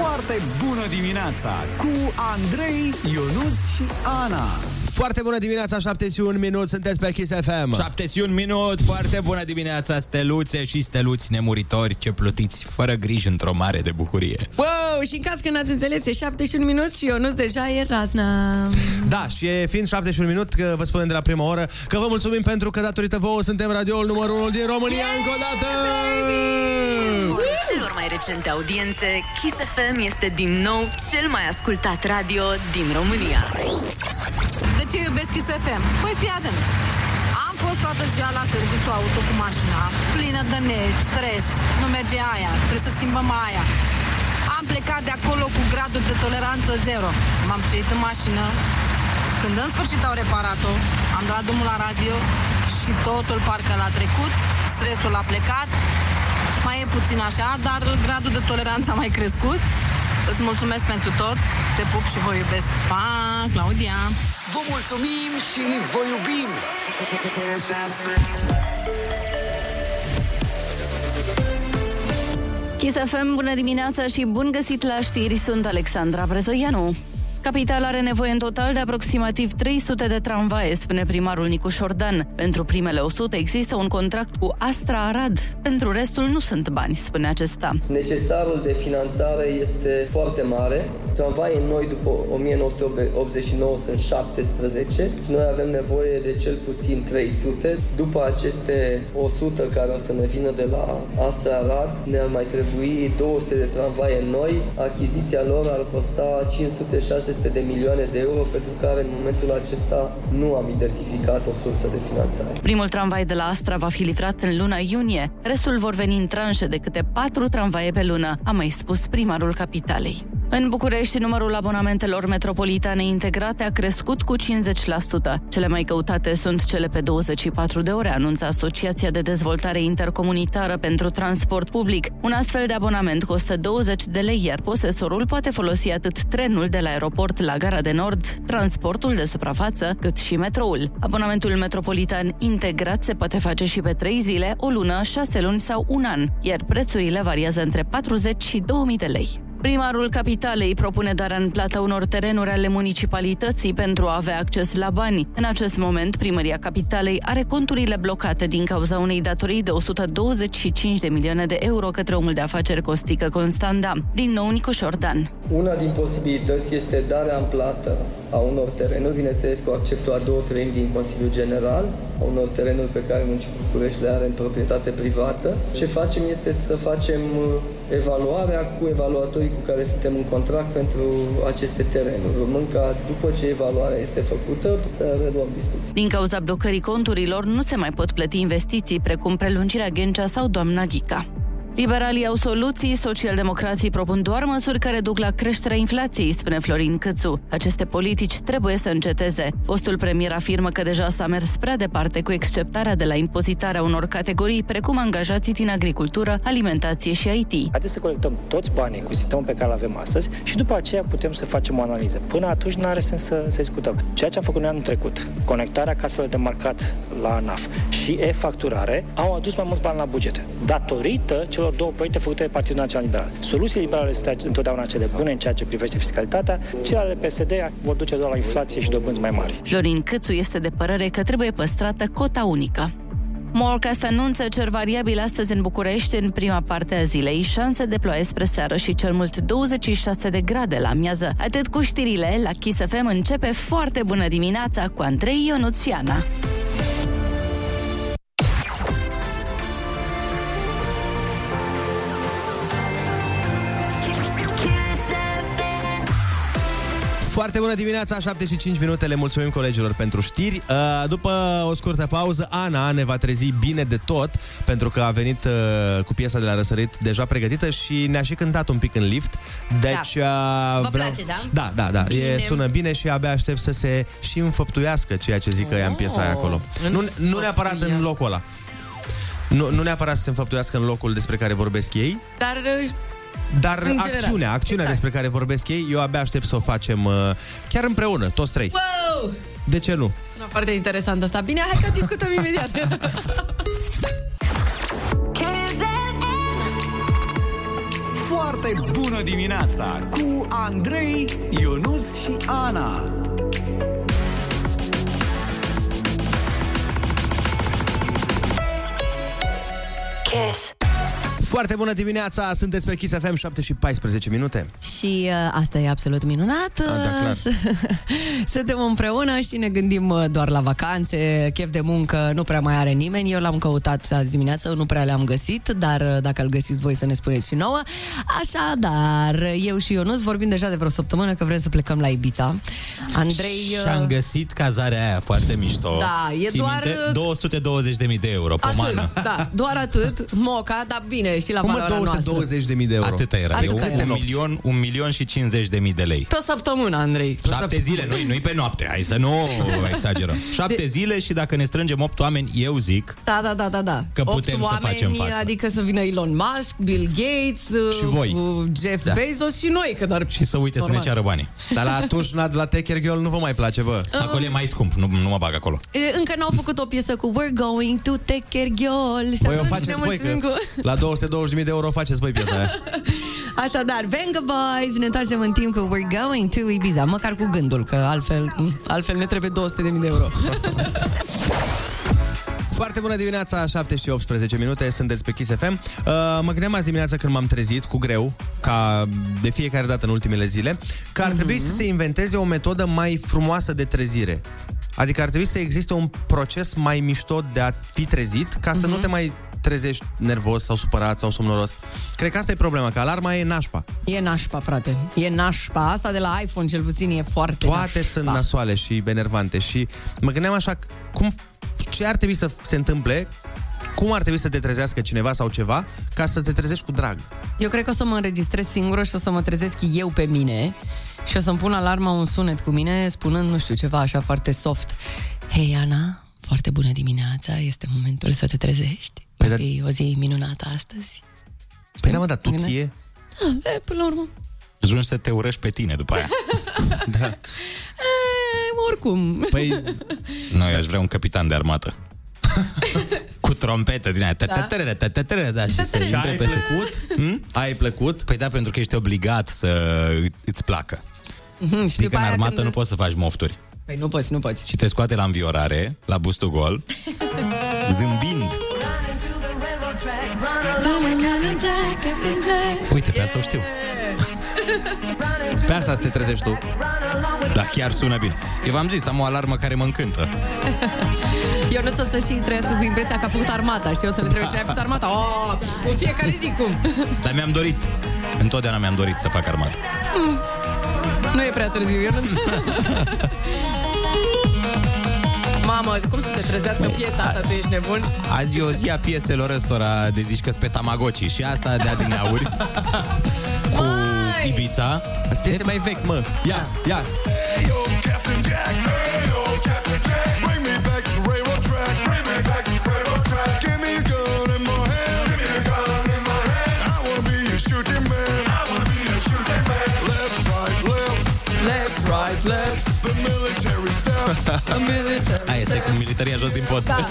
Foarte bună dimineața cu Andrei, Ionus și Ana. Foarte bună dimineața, 7 și 1 minut, sunteți pe Kiss FM. 7 și un minut, foarte bună dimineața, steluțe și steluți nemuritori ce plutiți fără griji într-o mare de bucurie. Wow, și în caz că n-ați înțeles, e 71 minut și Ionuț deja e razna. Da, și e fiind 71 minut, că vă spunem de la prima oră că vă mulțumim pentru că datorită vouă suntem radioul numărul 1 din România yeah, încă o dată! Conform celor mai recente audiențe, Kiss FM este din nou cel mai ascultat radio din România. De ce iubesc Kiss FM? Păi fii atent. Am fost toată ziua la serviciu auto cu mașina, plină de net, stres, nu merge aia, trebuie să schimbăm aia. Am plecat de acolo cu gradul de toleranță zero. M-am suit în mașină. Când în sfârșit au reparat-o, am dat drumul la radio și totul parcă l-a trecut, stresul a plecat, mai e puțin așa, dar gradul de toleranță a mai crescut. Îți mulțumesc pentru tot, te pup și vă iubesc. Pa, Claudia! Vă mulțumim și vă iubim! Kiss FM, bună dimineața și bun găsit la știri, sunt Alexandra Brezoianu. Capitala are nevoie în total de aproximativ 300 de tramvaie, spune primarul Nicuș Șordan. Pentru primele 100 există un contract cu Astra Arad. Pentru restul nu sunt bani, spune acesta. Necesarul de finanțare este foarte mare. Tramvaii noi după 1989 sunt 17. Noi avem nevoie de cel puțin 300. După aceste 100 care o să ne vină de la Astra Arad, ne-ar mai trebui 200 de tramvaie noi. Achiziția lor ar costa 500-600 de milioane de euro pentru care în momentul acesta nu am identificat o sursă de finanțare. Primul tramvai de la Astra va fi livrat în luna iunie. Restul vor veni în tranșe de câte patru tramvaie pe lună, a mai spus primarul capitalei. În București, numărul abonamentelor metropolitane integrate a crescut cu 50%. Cele mai căutate sunt cele pe 24 de ore, anunță Asociația de Dezvoltare Intercomunitară pentru Transport Public. Un astfel de abonament costă 20 de lei, iar posesorul poate folosi atât trenul de la aeroport la Gara de Nord, transportul de suprafață, cât și metroul. Abonamentul metropolitan integrat se poate face și pe 3 zile, o lună, 6 luni sau un an, iar prețurile variază între 40 și 2000 de lei. Primarul Capitalei propune darea în plată unor terenuri ale municipalității pentru a avea acces la bani. În acest moment, Primăria Capitalei are conturile blocate din cauza unei datorii de 125 de milioane de euro către omul de afaceri Costică Constanda. Din nou, Nicu Șordan. Una din posibilități este darea în plată a unor terenuri, bineînțeles cu acceptul a două treimi din Consiliul General, a unor terenuri pe care Municipiul București le are în proprietate privată. Ce facem este să facem uh, evaluarea cu evaluatorii cu care suntem în contract pentru aceste terenuri, urmând ca după ce evaluarea este făcută să reluăm discuții. Din cauza blocării conturilor, nu se mai pot plăti investiții precum prelungirea Ghencea sau doamna Ghica. Liberalii au soluții, socialdemocrații propun doar măsuri care duc la creșterea inflației, spune Florin Câțu. Aceste politici trebuie să înceteze. Fostul premier afirmă că deja s-a mers prea departe cu exceptarea de la impozitarea unor categorii, precum angajații din agricultură, alimentație și IT. Haideți să colectăm toți banii cu sistemul pe care îl avem astăzi și după aceea putem să facem o analiză. Până atunci nu are sens să, să discutăm. Ceea ce am făcut noi anul trecut, conectarea caselor de marcat la ANAF și e-facturare, au adus mai mulți bani la buget. Datorită celor două proiecte făcute de Partidul Național Liberal. Soluțiile liberale sunt întotdeauna cele bune în ceea ce privește fiscalitatea, cele ale PSD vor duce doar la inflație și dobânzi mai mari. Florin Câțu este de părere că trebuie păstrată cota unică. Morcast anunță cer variabil astăzi în București în prima parte a zilei, șanse de ploaie spre seară și cel mult 26 de grade la miază. Atât cu știrile, la Kiss FM începe foarte bună dimineața cu Andrei Ionuțiana. Foarte bună dimineața, 7 și 5 minute, le mulțumim colegilor pentru știri. Uh, După o scurtă pauză, Ana ne va trezi bine de tot, pentru că a venit uh, cu piesa de la răsărit deja pregătită și ne-a și cântat un pic în lift. Deci, Da. uh, Vă place, da? Da, da, da, Bine. e, sună bine și abia aștept să se și înfăptuiască ceea ce zic că ea în piesa aia acolo. Nu, nu neapărat în locul ăla. Nu, nu neapărat să se înfăptuiască în locul despre care vorbesc ei, Dar uh, dar În general. acțiunea, acțiunea Exact. despre care vorbesc ei, eu abia aștept să o facem uh, chiar împreună, toți trei. wow! De ce nu? Sună foarte interesant asta. Bine, hai că discutăm imediat. Foarte foarte bună dimineața cu Andrei, Ionus și Ana. Kiss. Foarte bună dimineața, sunteți pe Kiss FM 7 și 14 minute. Și uh, asta e absolut minunat. da, clar. S- Suntem împreună și ne gândim uh, doar la vacanțe, chef de muncă nu prea mai are nimeni. Eu l-am căutat azi dimineață, nu prea le-am găsit, dar uh, dacă îl găsiți voi să ne spuneți și nouă. Așadar, eu și Ionuț vorbim deja de vreo săptămână că vrem să plecăm la Ibiza. Andrei... uh, Și am găsit cazarea aia foarte mișto. Da, e Ții doar- Minte? 220.000 de euro pe Atât, mană. da, doar atât, moca, dar bine, și la Cum mă, valoarea noastră. 220.000 de euro? Atâta era. Atâta e era. un, un, milion, un milion și 50 de mii de lei. Pe o săptămână, Andrei. Șapte zile, nu nu pe noapte, hai să nu exagerăm. Șapte De- zile și dacă ne strângem opt oameni, eu zic Da, da, da, da, da. Că Opt putem să oameni, facem față. adică să vină Elon Musk, Bill Gates, Și voi. uh, Jeff Da. Bezos și noi, că doar și să uite să ne Normal. ceară banii. Dar la atunci, la, la Take Care Girl nu vă mai place, bă. Acolo e mai scump, nu, nu mă bag acolo. E, Încă n-au făcut o piesă cu We're going to take care girl Și Voi o atunci ne faceți voi, mulțumim că cu... la 220.000 de euro faceți voi piesa aia. Așadar, Venga Boys, ne întoarcem în timp cu We're going to Ibiza Măcar cu gândul, că altfel, altfel ne trebuie 200.000 de euro Foarte bună dimineața, 7 și 18 minute, sunteți pe Kiss FM. Uh, mă gândeam azi dimineața când m-am trezit cu greu, ca de fiecare dată în ultimele zile, că ar trebui să se inventeze o metodă mai frumoasă de trezire. Adică ar trebui să existe un proces mai mișto de a fi trezit, ca să nu te mai trezești nervos sau supărat sau somnoros. Cred că asta e problema, că alarma e nașpa. E nașpa, frate E nașpa, asta de la iPhone cel puțin e foarte Toate nașpa. sunt nasoale și enervante și mă gândeam așa, cum, ce ar trebui să se întâmple, cum ar trebui să te trezească cineva sau ceva ca să te trezești cu drag. Eu cred că o să mă înregistrez singură și o să mă trezesc eu pe mine și o să-mi pun alarma un sunet cu mine spunând, nu știu, ceva așa foarte soft. Hei, Ana, foarte bună dimineața, este momentul să te trezești. Păi Va da- fi o zi minunată astăzi. Păi da, mă, dar tu Gândesc. ție... Da, e, până la urmă. Ajungi să te urăști pe tine după aia. Da. E, oricum. Păi, Noi aș vrea un capitan de armată. Cu trompetă din aia. Tătătără, tătătără, Da, și să și intre ai peste- plăcut? Hmm? Ai plăcut? Păi da, pentru că ești obligat să îți placă. Mhm, și Știi după că în aia armată când- nu poți să faci mofturi. Păi nu poți, nu poți. Și te scoate la înviorare, la bustul gol, zâmbind. Uite, pe asta o știu. Pe asta să te trezești tu. Da, chiar sună bine. Eu v-am zis, am o alarmă care mă încântă. Eu nu o să și trăiesc cu impresia că a făcut armata. Știi, o să le trebuie cine a făcut armata. Oh, în fiecare zi cum. Dar mi-am dorit. Întotdeauna mi-am dorit să fac armată. Nu e prea târziu, eu nu Mamă, cum să te trezească piesa asta, tu ești nebun? Azi e o zi a pieselor ăstora de zici că pe Tamagotchi și asta de adineauri cu Ibița. Sunt piese mai vechi, mă. Ia, ia. Left, right, left A military Aia este cu militaria jos din pod. Da.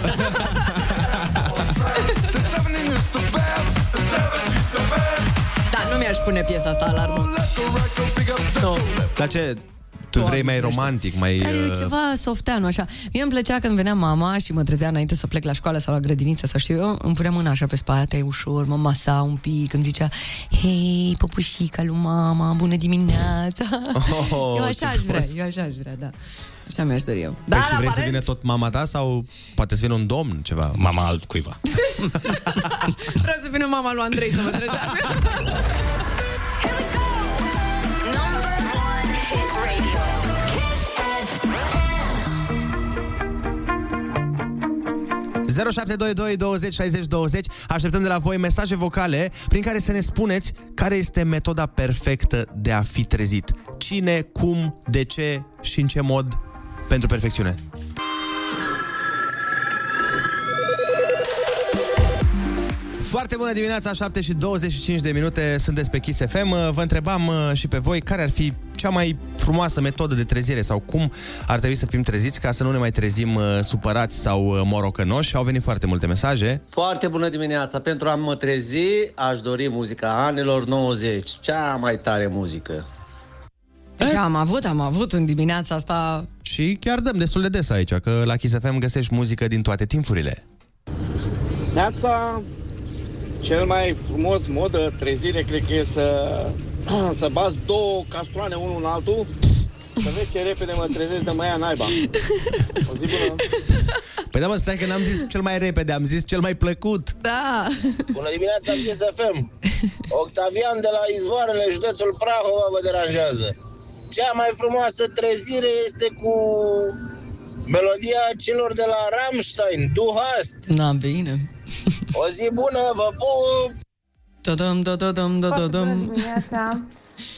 Da, nu mi-aș pune piesa asta alarmă Nu Dar ce, tu vrei mai romantic, mai... Dar e uh, ceva softeanu, așa. Mie îmi plăcea când venea mama și mă trezea înainte să plec la școală sau la grădiniță sau știu eu, îmi punea mâna așa pe spate, ușor, mă masa un pic, îmi zicea, hei, păpușica lui mama, bună dimineața. Oh, eu așa ce aș vrea, frumos. eu așa aș vrea, da. Așa mi-aș dori eu. Păi Dar, și vrei să aparent, vină tot mama ta sau poate să vină un domn, ceva? Mama altcuiva. vreau să vină mama lui Andrei să mă trezească. Number one hit radio. Kiss FM. 0722 20 60 20 Așteptăm de la voi mesaje vocale prin care să ne spuneți care este metoda perfectă de a fi trezit. Cine, cum, de ce și în ce mod pentru perfecțiune. Foarte bună dimineața, 7 și 25 de minute, sunteți pe Kiss FM. Vă întrebam uh, și pe voi care ar fi cea mai frumoasă metodă de trezire sau cum ar trebui să fim treziți ca să nu ne mai trezim uh, supărați sau uh, morocănoși. Au venit foarte multe mesaje. Foarte bună dimineața! Pentru a mă trezi, aș dori muzica anilor 90. Cea mai tare muzică. Și am avut, am avut în dimineața asta... Și chiar dăm destul de des aici, că la Kiss FM găsești muzică din toate timpurile. Neața, cel mai frumos mod de trezire cred că e să, să bați două castroane unul în altul, să vezi ce repede mă trezesc de mă ia naiba. O zi bună! Păi da, mă, stai că n-am zis cel mai repede, am zis cel mai plăcut. Da! Bună dimineața, Kiss FM! Octavian de la Izvoarele, județul Prahova, vă deranjează. Cea mai frumoasă trezire este cu melodia celor de la Rammstein, Du hast. Na, bine. O zi bună, vă pup! Da-dam, da-da-dam, da-da-dam. dimineața.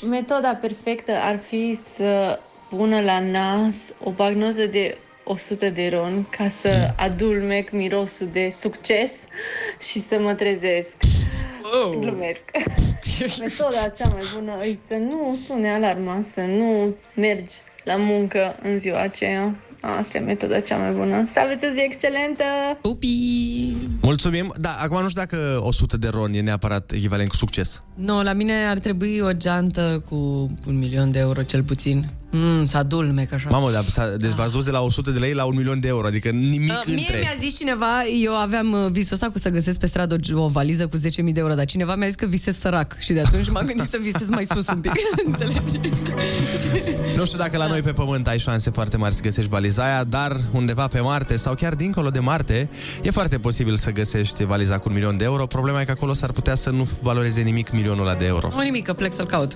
Metoda perfectă ar fi să pună la nas o bagnoză de 100 de ron ca să adulmec mirosul de succes și să mă trezesc. Oh. Glumesc. Metoda cea mai bună e să nu sune alarma, să nu mergi la muncă în ziua aceea. Asta e metoda cea mai bună. Să aveți o zi excelentă! Pupi! Mulțumim. Da, acum nu știu dacă 100 de ron e neapărat echivalent cu succes. Nu, la mine ar trebui o geantă cu un milion de euro cel puțin. Mm, să adulmec așa. Mamă, dar s-a- deci v-ați dus de la 100 de lei la un milion de euro, adică nimic Uh, mie între. mi-a zis cineva, eu aveam uh, visul ăsta cu să găsesc pe stradă o, o valiză cu 10.000 de euro, dar cineva mi-a zis că visez sărac și de atunci m-am gândit să visez mai sus un pic, înțelegi? Nu știu dacă la noi pe pământ ai șanse foarte mari să găsești valiza aia, dar undeva pe Marte sau chiar dincolo de Marte, e foarte posibil să găsești valiza cu un milion de euro. Problema e că acolo s-ar putea să nu valoreze nimic milionul ăla de euro. Nu nimic, că plec să-l caut.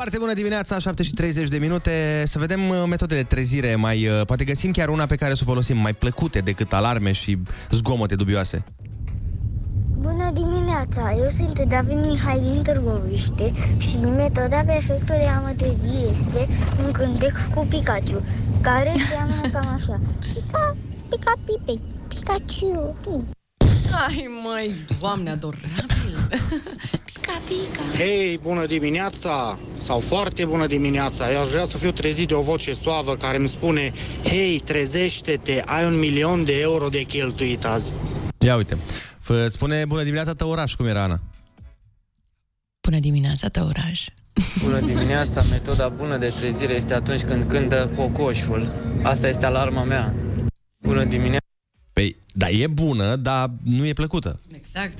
Foarte bună dimineața, 7 și 30 de minute. Să vedem uh, metode de trezire mai... uh, Poate găsim chiar una pe care să o folosim mai plăcute decât alarme și zgomote dubioase. Bună dimineața! Eu sunt David Mihai din Târgoviște și metoda perfectă de a mă trezi este un cântec cu Pikachu, care seamănă cam așa. Pica, pica, pipe, Pikachu, pi. Ai, măi, doamne, adorabil! pica, pica! Hei, bună dimineața! Sau foarte bună dimineața! Eu aș vrea să fiu trezit de o voce suavă care îmi spune Hei, trezește-te, ai un milion de euro de cheltuit azi. Ia uite. F- Spune bună dimineața tău oraș, cum era Ana? Bună dimineața, tăuraș! Bună dimineața, metoda bună de trezire este atunci când cântă cocoșul. Asta este alarma mea. Bună dimineața. Păi, da, e bună, dar nu e plăcută. Exact.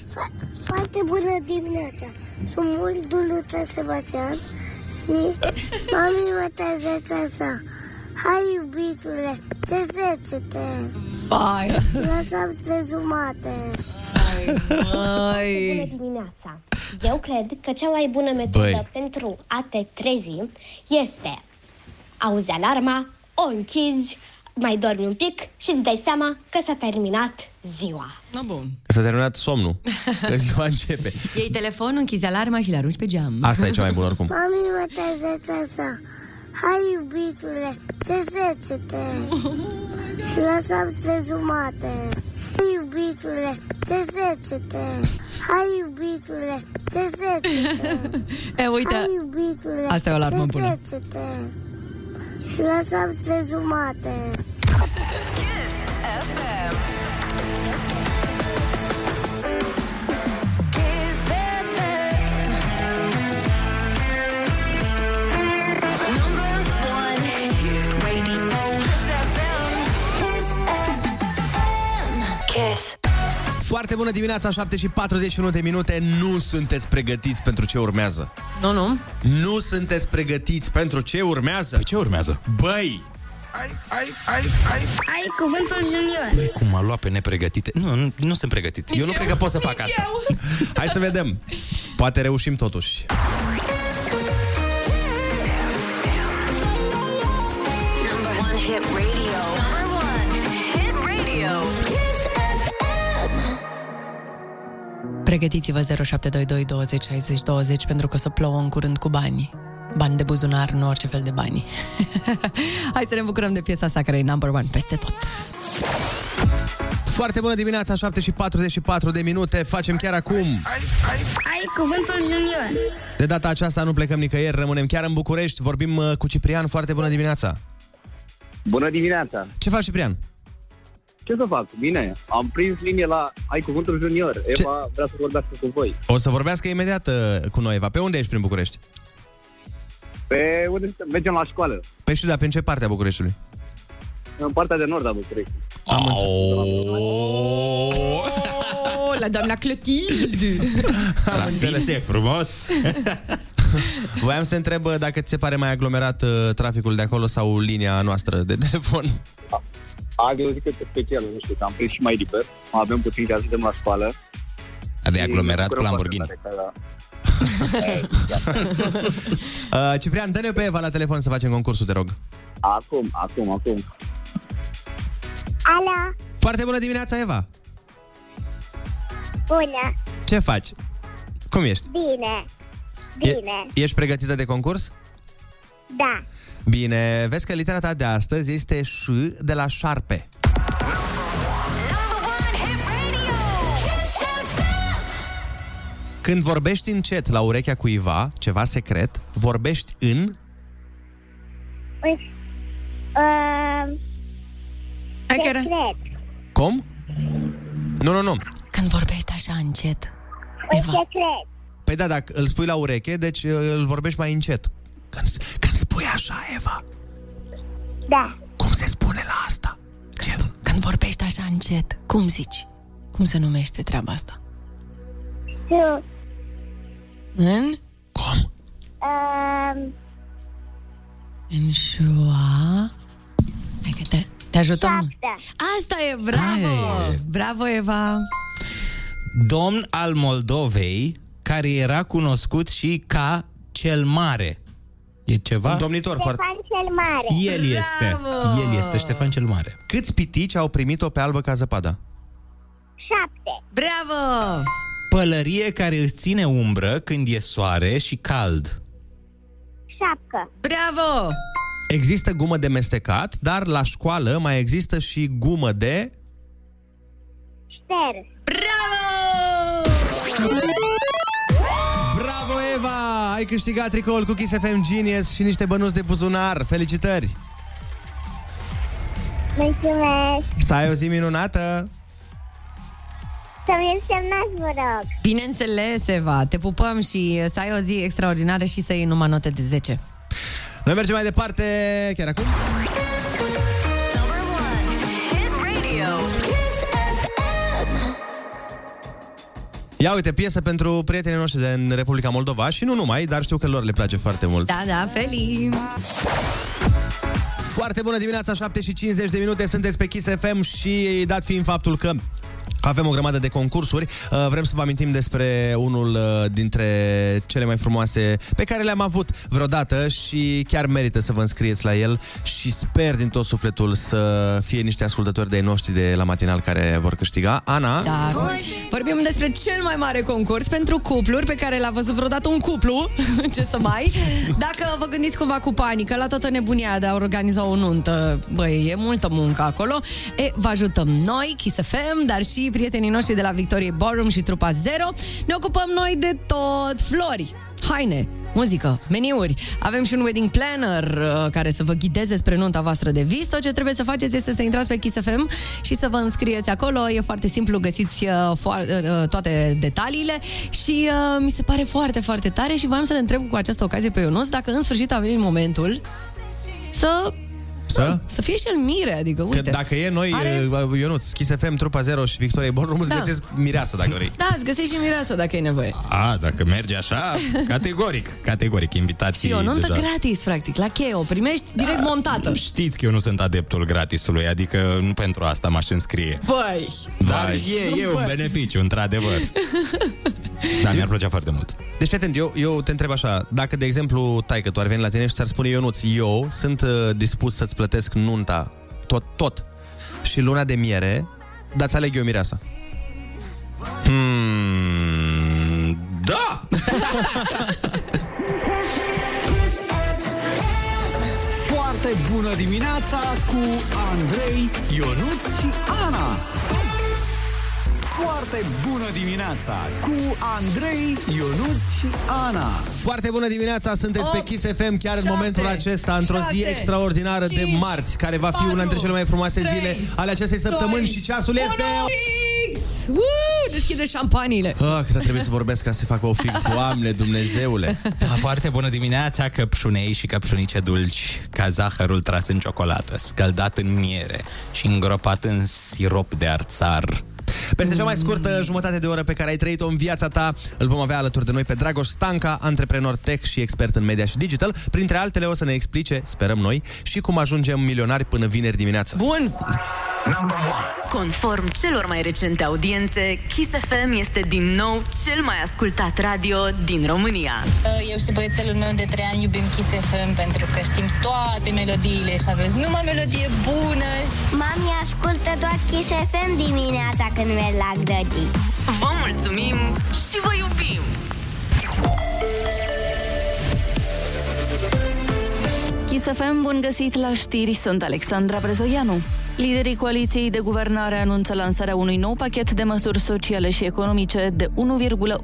Foarte bună dimineața! Sunt mult Duluța Sebastian și mami mă trezește așa. Hai, iubitule, trezește-te! Vai! Lăsăm trei jumate! Bună dimineața! Eu cred că cea mai bună metodă Băi. pentru a te trezi este auzi alarma, o închizi, mai dormi un pic și îți dai seama că s-a terminat ziua. No, bun. Că s-a terminat somnul, că ziua începe. Iei telefonul, închizi alarma și le arunci pe geam. Asta e cea mai bună oricum. Mami mă trezește așa. Hai, iubitule, trezește-te! Lăsăm trei jumate! Hai, iubitule, trezește-te! Hai, iubitule, trezește-te! E, uite, Hai, iubitule, asta e o alarmă bună. Trezește-te! Lăsăm trei jumate! Foarte bună dimineața, 7 și 41 de minute. Nu sunteți pregătiți pentru ce urmează. Nu, nu. Nu sunteți pregătiți pentru ce urmează. Păi ce urmează? Băi! Ai, ai, ai, ai! Ai cuvântul junior! Băi, cum m-a luat pe nepregătite? Nu, nu, nu sunt pregătit. eu nu cred că pot să fac asta. Hai să vedem. Poate reușim totuși. Number one hit radio. Pregătiți-vă 0722 20 60 20 pentru că o să plouă în curând cu bani. Bani de buzunar, nu orice fel de bani. Hai să ne bucurăm de piesa asta care e number one peste tot. Foarte bună dimineața, 7 și 44 de minute. Facem chiar acum. Ai cuvântul junior. De data aceasta nu plecăm nicăieri, rămânem chiar în București. Vorbim uh, cu Ciprian. Foarte bună dimineața. Bună dimineața! Ce faci, Ciprian? Ce să fac? Bine, am prins linie la Ai Cuvântul Junior. Eva vrea să vorbească cu voi. O să vorbească imediat uh, cu noi, Eva. Pe unde ești prin București? Pe unde suntem? mergem la școală? Pe știu, dar pe în ce parte a Bucureștiului? În partea de nord a București. Am Oh, la doamna Clotilde. La fițe frumos. Voiam să te întreb uh, dacă ți se pare mai aglomerat uh, traficul de acolo sau linia noastră de telefon. Azi eu zic că este special, nu știu, că am prins și mai liber. Avem puțin de ajungem la școală. De aglomerat cu Lamborghini. Uh, Ciprian, dă-ne pe Eva la telefon să facem concursul, te rog. Acum, acum, acum. Alo, Foarte bună dimineața, Eva! bună, Ce faci? Cum ești? bine, bine, E- ești pregătită de concurs? da. Bine, vezi că litera ta de astăzi este ș de la șarpe. Când vorbești încet la urechea cuiva, ceva secret, vorbești în... Ui, uh, secret, Cum? Nu, nu, nu. Când vorbești așa încet. un secret, Păi da, dacă îl spui la ureche, deci uh, îl vorbești mai încet. Când, când spui așa, Eva, da. cum se spune la asta? Ce? Când vorbești așa încet, cum zici? Cum se numește treaba asta? Tu, În? uh, În șoa... Hai că te, te ajutăm. Asta e, bravo! Bravo, Eva! Domn al Moldovei, care era cunoscut și ca cel mare. E ceva? Un domnitor foarte... Ștefan cel Mare. El este. El este Ștefan cel Mare. Câți pitici au primit-o pe albă ca zăpada? Șapte. Bravo! Pălărie care îți ține umbră când e soare și cald. Șapcă. Bravo! Există gumă de mestecat, dar la școală mai există și gumă de... Șter. Bravo, Eva! Ai câștigat tricoul cu Kiss FM Genius și niște bănuți de buzunar. Felicitări! Mulțumesc. Să ai o zi minunată! Să mi semnați, vă rog. Bineînțeles, Eva, te pupăm și să ai o zi extraordinară și să iei numai note de 10. Noi mergem mai departe chiar acum. Ia uite, piesă pentru prietenii noștri din Republica Moldova și nu numai, dar știu că lor le place foarte mult. Da, da, Feli! Foarte bună dimineața, 7 și 50 de minute, sunteți pe Kiss FM și dat fiind faptul că avem o grămadă de concursuri. Uh, Vrem să vă amintim despre unul uh, dintre cele mai frumoase pe care le-am avut vreodată și chiar merită să vă înscrieți la el și sper din tot sufletul să fie niște ascultători de noștri de la matinal care vor câștiga. Ana? Da. Vorbim despre cel mai mare concurs pentru cupluri pe care l-a văzut vreodată un cuplu. Ce să mai? Dacă vă gândiți cumva cu panică la toată nebunia de a organiza o nuntă, băi, e multă muncă acolo, e, vă ajutăm noi, Kiss FM, dar și prietenii noștri de la Victorie Ballroom și trupa Zero. Ne ocupăm noi de tot flori, haine, muzică, meniuri. Avem și un wedding planner uh, care să vă ghideze spre nunta voastră de vis. Tot ce trebuie să faceți este să intrați pe Kiss FM și să vă înscrieți acolo. E foarte simplu, găsiți uh, foar- uh, toate detaliile și uh, mi se pare foarte, foarte tare și voiam să le întreb cu această ocazie pe Ionuț dacă în sfârșit a venit momentul să Să? să fie și el mire, adică uite. Că dacă e noi, Are- Are... Ionuț, Kiss FM, Trupa Zero și Victoria Ballroom, îți Da. găsesc mireasă dacă vrei. Da, îți găsești și mireasă dacă e nevoie. A, dacă merge așa, categoric, categoric, invitații Și o nuntă deja. gratis, practic, la cheie, o primești direct montată. Știți că eu nu sunt adeptul gratisului, adică nu pentru asta m-aș înscrie. Băi! Dar e, e un Băi. beneficiu, într-adevăr. Dar mi-ar plăcea foarte mult. Deci, fii atent, eu, eu te întreb așa, dacă, de exemplu, tai că tu ar veni la tine și ți-ar spune Ionuț, eu sunt uh, dispus să-ți plătesc nunta, tot, tot, și luna de miere, dar ți aleg eu mireasa. Hmm, da! Foarte bună dimineața cu Andrei, Ionus și Ana. Foarte bună dimineața cu Andrei, Ionus și Ana. Foarte bună dimineața, sunteți pe Opt, Kiss FM chiar în șapte, momentul acesta, într-o zi șase, extraordinară de cinci, marți, care va fi patru, una dintre cele mai frumoase trei, zile ale acestei săptămâni doi, și ceasul este... Fix! Uh, deschide șampaniile. Ah, cât a trebuit să vorbesc ca să facă o fix. Doamne, Dumnezeule. Da, foarte bună dimineața, căpșunei și căpșunice dulci, ca zahărul tras în ciocolată, scăldat în miere și îngropat în sirop de arțar. Peste cea mai scurtă jumătate de oră pe care ai trăit-o în viața ta, îl vom avea alături de noi pe Dragoș Stanca, antreprenor tech și expert în media și digital. Printre altele o să ne explice, sperăm noi, și cum ajungem milionari până vineri dimineața. Bun! Conform celor mai recente audiențe, Kiss FM este din nou cel mai ascultat radio din România. Eu și băiețelul meu de 3 ani iubim Kiss FM pentru că știm toate melodiile și aveți numai melodie bună. Mami ascultă doar Kiss FM dimineața când merg la grădini. Vă mulțumim și vă iubim! Kiss FM, bun găsit la știri, sunt Alexandra Brezoianu. Liderii coaliției de guvernare anunță lansarea unui nou pachet de măsuri sociale și economice de 1,1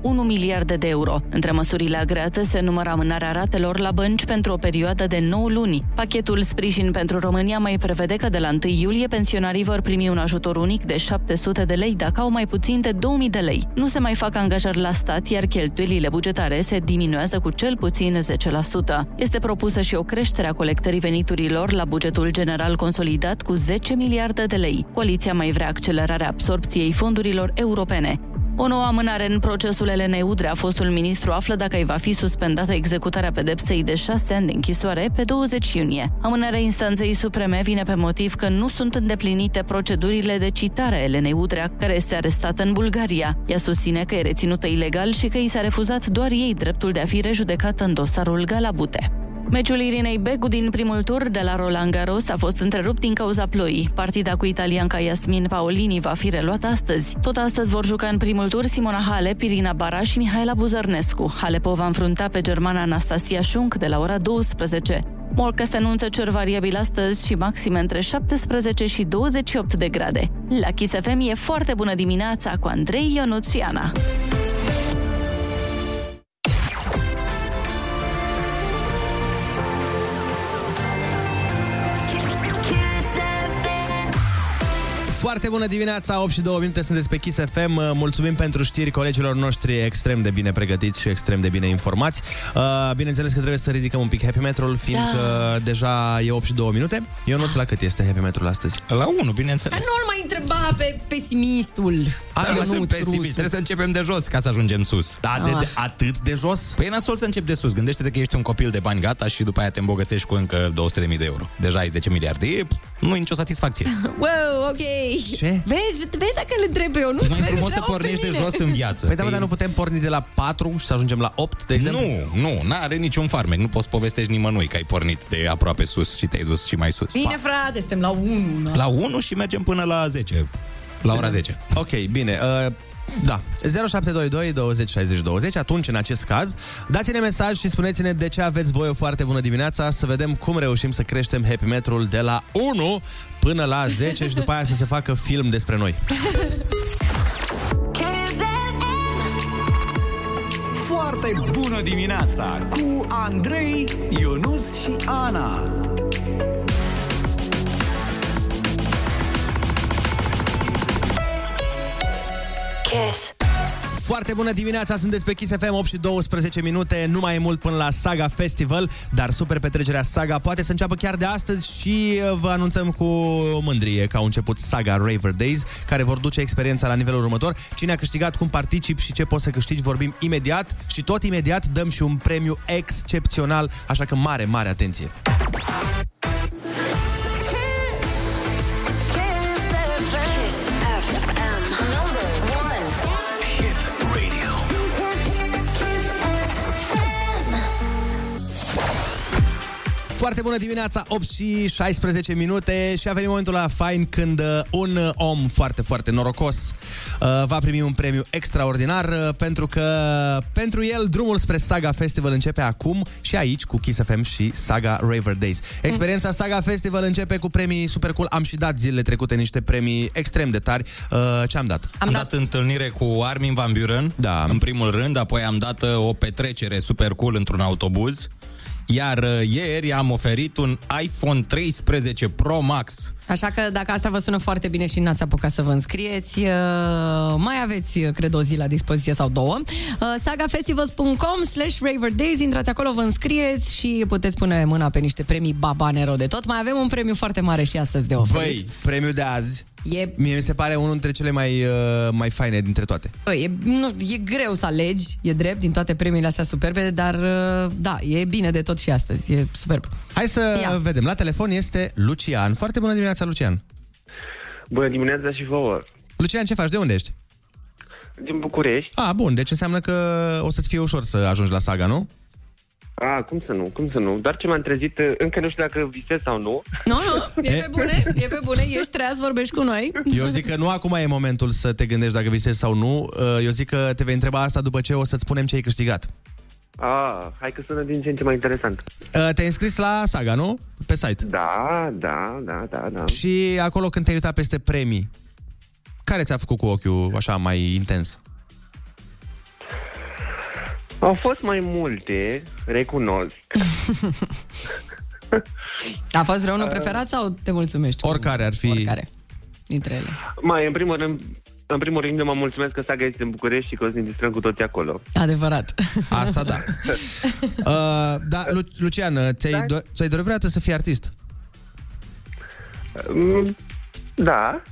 miliarde de euro. Între măsurile agreate se numără amânarea ratelor la bănci pentru o perioadă de 9 luni. Pachetul Sprijin pentru România mai prevede că de la 1 iulie pensionarii vor primi un ajutor unic de 700 de lei dacă au mai puțin de 2000 de lei. Nu se mai fac angajări la stat, iar cheltuielile bugetare se diminuează cu cel puțin 10%. Este propusă și o creștere a colectării veniturilor la bugetul general consolidat cu 10 miliarde de lei. Coaliția mai vrea accelerarea absorpției fondurilor europene. O nouă amânare în procesul Elenei Udrea, fostul ministru află dacă îi va fi suspendată executarea pedepsei de șase ani de închisoare pe 20 iunie. Amânarea instanței supreme vine pe motiv că nu sunt îndeplinite procedurile de citare a Elenei Udrea, care este arestată în Bulgaria. Ea susține că e reținută ilegal și că i s-a refuzat doar ei dreptul de a fi rejudecată în dosarul Galabute. Meciul Irinei Begu din primul tur de la Roland Garros a fost întrerupt din cauza ploii. Partida cu italianca Yasmin Paolini va fi reluată astăzi. Tot astăzi vor juca în primul tur Simona Halep, Irina Bara și Mihaela Buzărnescu. Halep o va înfrunta pe germana Anastasia Șunc de la ora 12. Morca se anunță cer variabil astăzi și maxime între 17 și 28 de grade. La Kiss FM e foarte bună dimineața cu Andrei Ionuț și Ana. Foarte bună dimineața, 8 și 2 minute, sunteți pe Kiss FM. Mulțumim pentru știri colegilor noștri extrem de bine pregătiți și extrem de bine informați. Uh, Bineînțeles că trebuie să ridicăm un pic happy metrul, fiindcă da. deja e 8 și 2 minute. Eu nu la cât este happy metrul astăzi? La 1, bineînțeles. Dar nu-l mai întreba pe pesimistul. Dar nu sunt Ionuț, pesimist, rusul. trebuie să începem de jos ca să ajungem sus. Da, de, de, atât de jos? Păi e nasol să începi de sus. Gândește-te că ești un copil de bani gata și după aia te îmbogățești cu încă 200.000 de euro. Deja ai 10 miliarde. E, nu e nicio satisfacție. Wow, ok. Ce? Vezi, vezi dacă îl întreb pe eu. Nu E mai frumos să pornești de jos în viață. Păi da, mă, dar nu putem porni de la 4 și să ajungem la 8, de exemplu? Nu, nu, n-are niciun farmec. Nu poți povestești nimănui că ai pornit de aproape sus și te-ai dus și mai sus. Bine, frate, suntem la 1. La 1 și mergem până la 10. La ora 10. Ok, bine. Uh, da, 0722 20 60 20 Atunci, în acest caz, dați-ne mesaj și spuneți-ne de ce aveți voi o foarte bună dimineața Să vedem cum reușim să creștem happy metrul de la 1 până la 10 Și după aia să se facă film despre noi. Foarte bună dimineața cu Andrei, Ionus și Ana. Kiss. Foarte bună dimineața, sunteți pe Kiss FM 8 și 12 minute, nu mai e mult până la Saga Festival, dar super petrecerea Saga poate să înceapă chiar de astăzi și uh, vă anunțăm cu mândrie că au început Saga Raver Days, care vor duce experiența la nivelul următor. Cine a câștigat, cum participi și ce poți să câștigi, vorbim imediat și tot imediat dăm și un premiu excepțional, așa că mare, mare atenție! Foarte bună dimineața, 8 și 16 minute și a venit momentul la fain când uh, un uh, om foarte, foarte norocos uh, va primi un premiu extraordinar uh, pentru că pentru el drumul spre Saga Festival începe acum și aici cu Kiss FM și Saga Raver Days. Experiența Saga Festival începe cu premii super cool. Am și dat zilele trecute niște premii extrem de tari. Uh, ce am dat? Am dat întâlnire cu Armin Van Buren, da. în primul rând, apoi am dat uh, o petrecere super cool într-un autobuz, iar uh, ieri am oferit un iPhone 13 Pro Max. Așa că dacă asta vă sună foarte bine și n-ați apucat să vă înscrieți, uh, mai aveți, uh, cred, o zi la dispoziție sau două. Uh, sagafestivals.com slash Raver Days, intrați acolo, vă înscrieți și puteți pune mâna pe niște premii babanero de tot. Mai avem un premiu foarte mare și astăzi de oferit. Băi, premiul de azi E- Mie mi se pare unul dintre cele mai, uh, mai faine dintre toate. Băi, e, nu, e greu să alegi, e drept, din toate premiile astea superbe, dar uh, da, e bine de tot și astăzi, e superb. Hai să Ia. vedem. La telefon este Lucian. Foarte bună dimineața, Lucian. Bună dimineața și vouă. Lucian, ce faci? De unde ești? Din București. Ah, bun. Deci înseamnă că o să-ți fie ușor să ajungi la saga, nu? A, cum să nu, cum să nu. Doar ce m-am trezit, încă nu știu dacă visez sau nu. Nu, nu, e pe bune, e pe bune, ești treaz, vorbești cu noi. Eu zic că nu acum e momentul să te gândești dacă visezi sau nu. Uh, Eu zic că te vei întreba asta după ce o să-ți spunem ce ai câștigat. A, hai că sună din ce în ce mai interesant. Uh, Te-ai înscris la saga, nu? Pe site. Da, da, da, da, da. Și acolo când te-ai uitat peste premii, care ți-a făcut cu ochiul așa mai intens? Au fost mai multe, recunosc. A fost vreunul preferat sau te mulțumești? cu Oricare ar fi. Oricare dintre ele. Mai, în primul rând, în primul rând, eu mă mulțumesc că saga este în București și că o să ne distrăm cu toții acolo. Adevărat. Asta da. Uh, da, Lu- Lucian, ți-ai, Da. do- ți-ai dorit vreodată să fii artist? Mm, Da.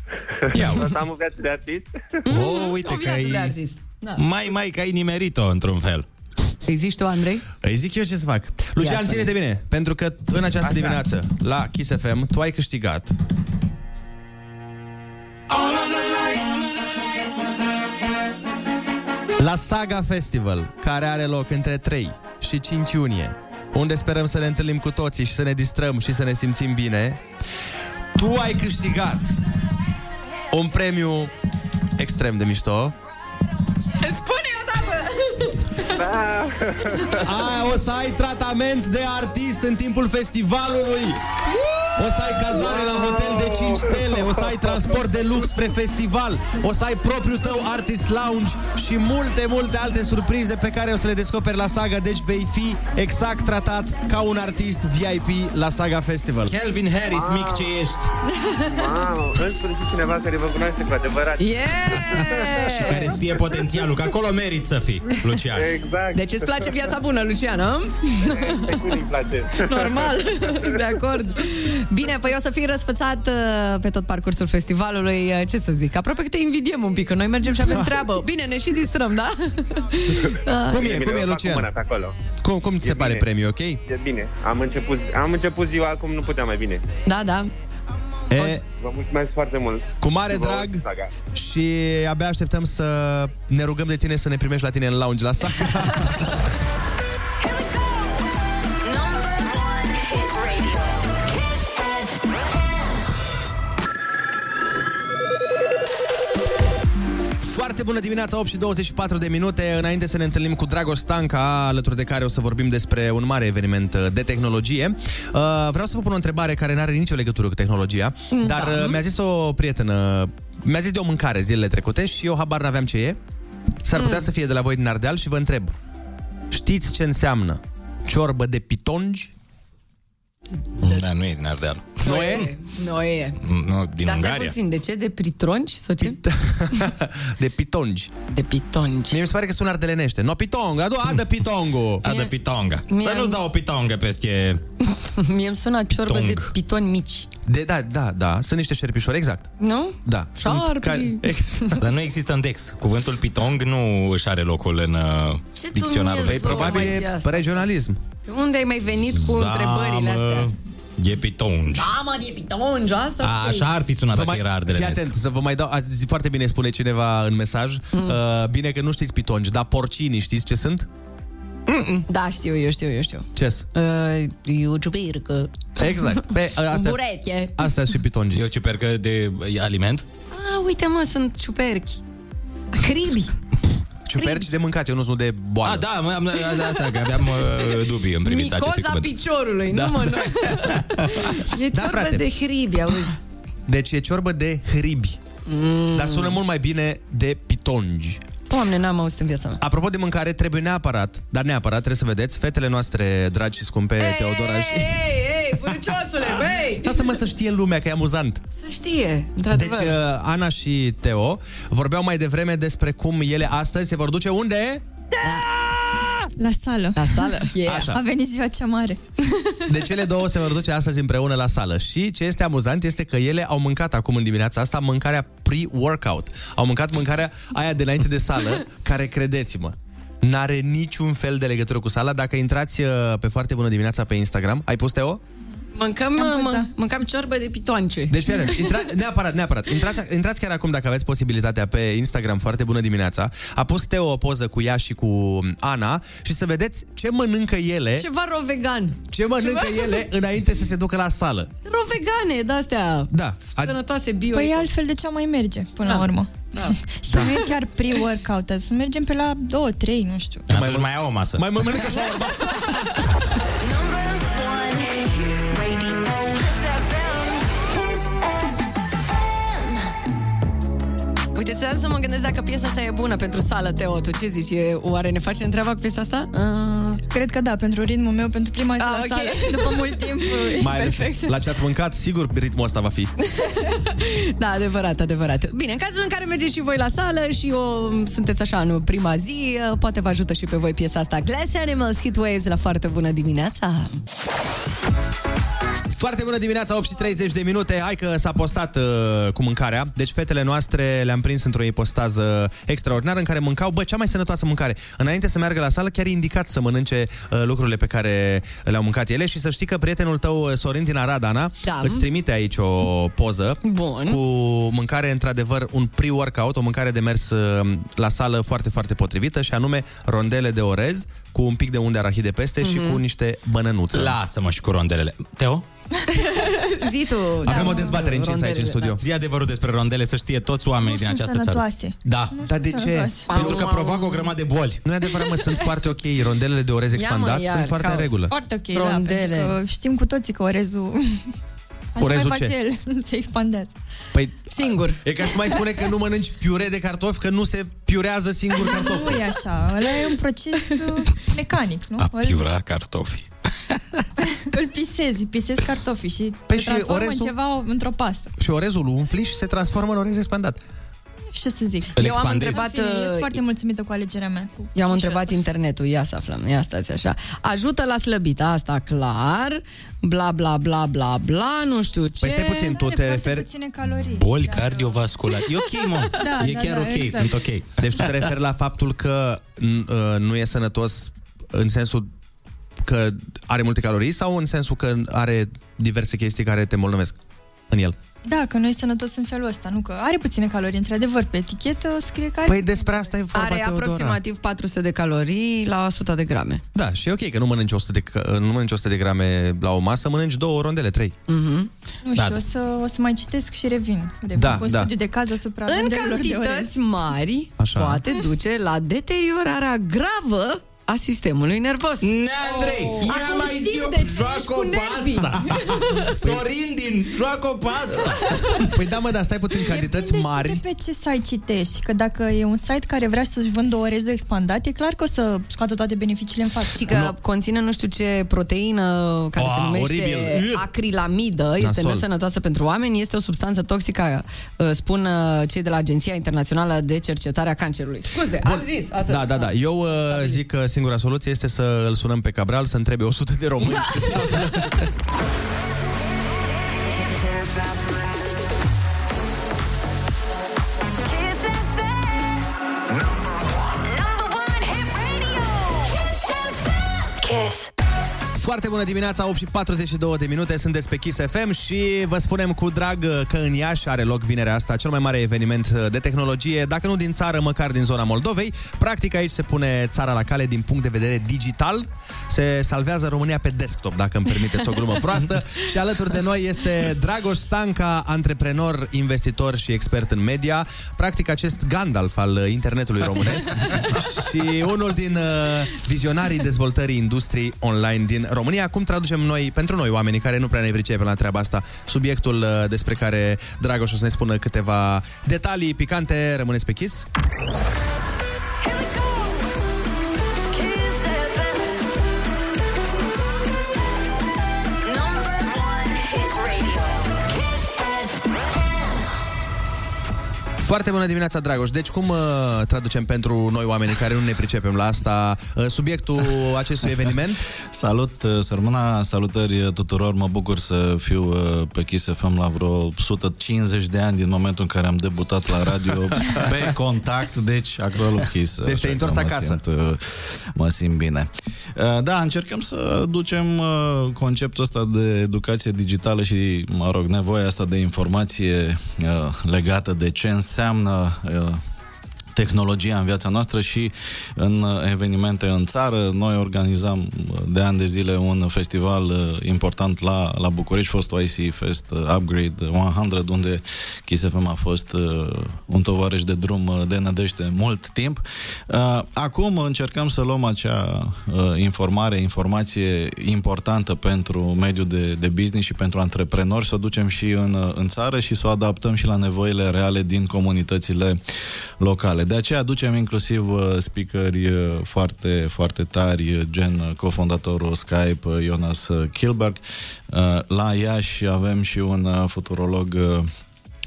Ia o să am o viață de artist. Oh, uite o că viață ai... de artist. Da. Mai, mai, că ai nimerit-o într-un fel. Îi zici tu, Andrei? Îi zic eu ce să fac. Lucian, să ține-te bine, pentru că în această dimineață, la Kiss FM, tu ai câștigat la Saga Festival, care are loc între 3 și 5 iunie, unde sperăm să ne întâlnim cu toții și să ne distrăm și să ne simțim bine, tu ai câștigat un premiu extrem de mișto. Spune odată! Ai, o să ai tratament de artist în timpul festivalului. O să ai cazare la hotel de 5 stele, o să ai transport de lux spre festival, o să ai propriul tău artist lounge și multe, multe alte surprize pe care o să le descoperi la Saga, deci vei fi exact tratat ca un artist VIP la Saga Festival. Calvin Harris, mic ce ești. Mamă, în sfârșit cineva care vă cunoaște cu adevărat. Yeah! Și care știe potențialul, că acolo merit să fii, Lucian. Exact. Deci îți place viața bună, Luciana? Pe cui îi place. Normal, de acord. Bine, păi o să fii răsfățat uh, pe tot parcursul festivalului, uh, ce să zic, aproape că te invidiem un pic, că noi mergem și avem treabă. Bine, ne și distrăm, da? Cum Bine, e, bine, cum e, eu fac cu Lucian? mâna pe acolo. Cum, cum ți se pare bine. premiul, ok? E bine. Am început, am început ziua acum, nu puteam mai bine. Da, da. E, Vă mulțumesc foarte mult. cu mare Și vouă, drag Saga. și abia așteptăm să ne rugăm de tine să ne primești la tine în lounge la Saga. bună dimineața, 8 și 24 de minute. Înainte să ne întâlnim cu Dragoș Stanca, alături de care o să vorbim despre un mare eveniment uh, de tehnologie. Uh, Vreau să vă pun o întrebare care nu are nicio legătură cu tehnologia, Da. dar uh, mi-a zis o prietenă, mi-a zis de o mâncare zilele trecute și eu habar n-aveam ce e. S-ar putea să fie de la voi din Ardeal și vă întreb. Știți ce înseamnă ciorbă de pitongi? Da, nu e din Ardeal. Nu e? Nu e. Nu, din Dar stai Ungaria. puțin, de ce? De pritronci? Sau ce? De pitongi. De pitongi. Mie mi se pare că sună ardelenește. No pitong, adu, adă pitongo. A, de pitonga. Mie- Să nu-ți dau o pitongă peste... Mie îmi sună ciorbă Tong. de pitoni mici. De, da, da, da, sunt niște șerpișori, exact. Nu? Da. Șarpi. Sunt care... Dar nu există în Dex. Cuvântul pitong nu își are locul în uh, Ce dicționarul. Dumnezeu, Păi probabil mai e zi asta? regionalism. De unde ai mai venit cu întrebările astea? E pitongi. Da, mă, de pitongi, asta A, spui. așa ar fi sunat Vă dacă mai, era fii ardelenesc. atent, să vă mai dau, a, zi, foarte bine spune cineva în mesaj, mm. uh, bine că nu știți pitongi, dar porcinii știți ce sunt? Mm, Da, știu, eu știu, eu știu. ce Uh, eu ciupercă. Exact. Pe, uh, astea, Bureche. astea și pitongi. E o ciupercă de aliment? Ah, uite mă, sunt ciuperchi. Cribi. Ciuperci de mâncat, eu nu de boală. Ah, da, am, am, asta, că aveam uh, dubii în privința acestui Micoza cuvânt. piciorului, Da. nu mă, nu. E Da, ciorbă frate. de hribi, auzi. Deci e ciorbă de hribi. Mm. Dar sună mult mai bine de pitongi. Doamne, n-am auzit în viața mea. Apropo de mâncare, trebuie neapărat, dar neapărat trebuie să vedeți, fetele noastre dragi și scumpe, Teodora și... Ei, ei, purciosule, băi! Lasă-mă să știe lumea că e amuzant. Să știe, Deci într-adevăr. uh, Ana și Teo vorbeau mai devreme despre cum ele astăzi se vor duce unde? La sală. La sală? Yeah. Așa. A venit ziua cea mare. De cele două se vor duce astăzi împreună la sală. Și ce este amuzant este că ele au mâncat acum în dimineața asta mâncarea pre-workout. Au mâncat mâncarea aia de înainte de sală, care, credeți-mă, n-are niciun fel de legătură cu sala. Dacă intrați uh, pe foarte bună dimineața pe Instagram, ai pus Teo? Mâncăm, mă, mâncăm ciorbă de pitoance. Deci, fii atent, intra, neapărat, neapărat. Intrați, intrați chiar acum dacă aveți posibilitatea pe Instagram, foarte bună dimineața. A pus Teo o poză cu ea și cu Ana și să vedeți ce mănâncă ele, Ceva rovegan. ce mănâncă Ceva- ele înainte să se ducă la sală. Rovegane, de-astea. Da. Sănătoase bio. Păi altfel de ce mai merge, până Da. la urmă. Da. și nu e chiar pre-workout, să mergem pe la 2-3, nu știu. Atunci mai au o masă. Mai mă mănâncă și Uite, ți-am să mă gândesc dacă piesa asta e bună pentru sală, Teo. Tu ce zici? E, oare ne facem treaba cu piesa asta? Uh... Cred că da, pentru ritmul meu, pentru prima zi Ah, la ok. sală, după mult timp, e Mai ales perfect. la ce ați mâncat, sigur ritmul ăsta va fi. Da, adevărat, adevărat. Bine, în cazul în care mergeți și voi la sală și o, sunteți așa în prima zi, uh, poate vă ajută și pe voi piesa asta. Glass Animals, Hit Waves, la foarte bună dimineața! Foarte bună dimineața, 8 și 30 de minute. Hai că s-a postat uh, cu mâncarea. Deci fetele noastre le-am prins într-o ipostază extraordinară în care mâncau, bă, cea mai sănătoasă mâncare. Înainte să meargă la sală, chiar e indicat să mănânce uh, lucrurile pe care le-au mâncat ele și să știi că prietenul tău, uh, Sorin din Arad, Ana, Da. îți trimite aici o poză Bun. cu mâncare, într-adevăr, un pre-workout, o mâncare de mers uh, la sală foarte, foarte potrivită și anume rondele de orez cu un pic de unde arahide peste și Mhm. cu niște bănănuțe. Lasă-mă și cu rondelele. Teo? Zi tu. Avem da, o dezbatere încins aici în studio. Zi adevărul despre rondele, să știe toți oamenii Nu din sunt această țară. sănătoase. Da. Nu Dar de sunt ce? sănătoase. Pentru că provoacă o grămadă de boli. Nu e adevărat, mă, sunt foarte ok. Rondelele de orez Ia, mă, expandat iar, sunt foarte ca- în regulă. Foarte ok, Rondele. da, pentru că știm cu toții că orezul... Așa Orezul mai face ce? el, se expandează. Păi, Singur. e ca și mai spune că nu mănânci piure de cartofi, că nu se piurează singur cartofi. Nu e așa, ăla e un proces uh, mecanic, nu? A Îl, piura cartofi. îl pisezi, pisezi cartofii și Păi se și transformă în orezul? ceva, într-o pasă. Și orezul umfli și se transformă în orez expandat. Ce să zic? Îl Eu am expandezi? întrebat... În fine, eu sunt uh, foarte mulțumită cu alegerea mea. Cu I-am și întrebat asta. internetul, ia să aflăm, ia stați așa. Ajută la slăbit, asta clar, bla bla bla bla bla, nu știu ce. Păi stai puțin, tu Are te foarte referi... puține calorii. Boli cardiovasculare. E ok, mă. Da, e da, chiar da, ok, exact. sunt ok. Deci tu te referi la faptul că n- uh, nu e sănătos în sensul că are multe calorii sau în sensul că are diverse chestii care te îmbolnăvesc în el? Da, că nu e sănătos în felul ăsta, nu că are puține calorii, într-adevăr, pe etichetă scrie că are... Păi despre asta e vorba, Are Teodora. aproximativ 400 de calorii la 100 de grame. Da, și e ok că nu mănânci 100 de, că- nu mănânci 100 de grame la o masă, mănânci două rondele, trei. Mhm. Nu știu, Da, da, da. o, să, o să mai citesc și revin. Revin Da, cu un da. studiu de caz asupra În rondelelor de orez. cantități mari Așa. poate duce la deteriorarea gravă a sistemului nervos. Andrei, ia Acum mai știm zi o de ce ești joacă cu o nervii. pasta. Sorin din joacă o pasta. Păi da, mă, dar stai puțin, cantități Depinde mari. și de pe ce site citești, că dacă e un site care vrea să-și vândă orezul expandat, e clar că o să scoată toate beneficiile în față. Și că conține nu știu ce proteină care Oh, se numește oribil. acrilamidă, este Nasol. nesănătoasă pentru oameni, este o substanță toxică, uh, spun uh, cei de la Agenția Internațională de Cercetare a Cancerului. Scuze, am zis, atât. Da, da, da. Eu uh, zic că singura soluție este să îl sunăm pe Cabral, să întrebe 100 de români. Da. Foarte bună dimineața, 8 și 42 de minute, sunteți pe Kiss FM și vă spunem cu drag că în Iași are loc vinerea asta cel mai mare eveniment de tehnologie, dacă nu din țară, măcar din zona Moldovei. Practic aici se pune țara la cale din punct de vedere digital, se salvează România pe desktop, dacă îmi permiteți o glumă proastă. Și alături de noi este Dragoș Stanca, antreprenor, investitor și expert în media, practic acest Gandalf al internetului românesc și unul din uh, vizionarii dezvoltării industriei online din România. Cum traducem noi, pentru noi, oamenii care nu prea ne pricepem la treaba asta, subiectul uh, despre care Dragoș o să ne spună câteva detalii picante. Rămâneți pe Kiss. Foarte bună dimineața, Dragoș. Deci cum uh, traducem pentru noi oamenii care nu ne pricepem la asta uh, subiectul acestui eveniment? Salut, uh, sărmâna, salutări tuturor. Mă bucur să fiu uh, pe Kiss FM la vreo 150 de ani din momentul în care am debutat la radio pe contact, deci acolo Kiss. Deci te-ai întors mă acasă. Simt, uh, mă simt bine. Uh, Da, încercăm să ducem uh, conceptul ăsta de educație digitală și, mă rog, nevoia asta de informație uh, legată de ce înseamnă uh, tehnologia în viața noastră și în uh, evenimente în țară. Noi organizam uh, de ani de zile un festival uh, important la, la București, fostul IC Fest uh, Upgrade 100, unde Kiss FM a fost uh, un tovarăș de drum uh, de nădejde mult timp. Uh, Acum încercăm să luăm acea uh, informare, informație importantă pentru mediul de, de business și pentru antreprenori, să o ducem și în, uh, în țară și să o adaptăm și la nevoile reale din comunitățile locale. De aceea aducem inclusiv uh, speakeri uh, foarte, foarte tari, uh, gen uh, cofondatorul Skype, uh, Jonas uh, Kilberg. Uh, La Iași avem și un uh, futurolog uh,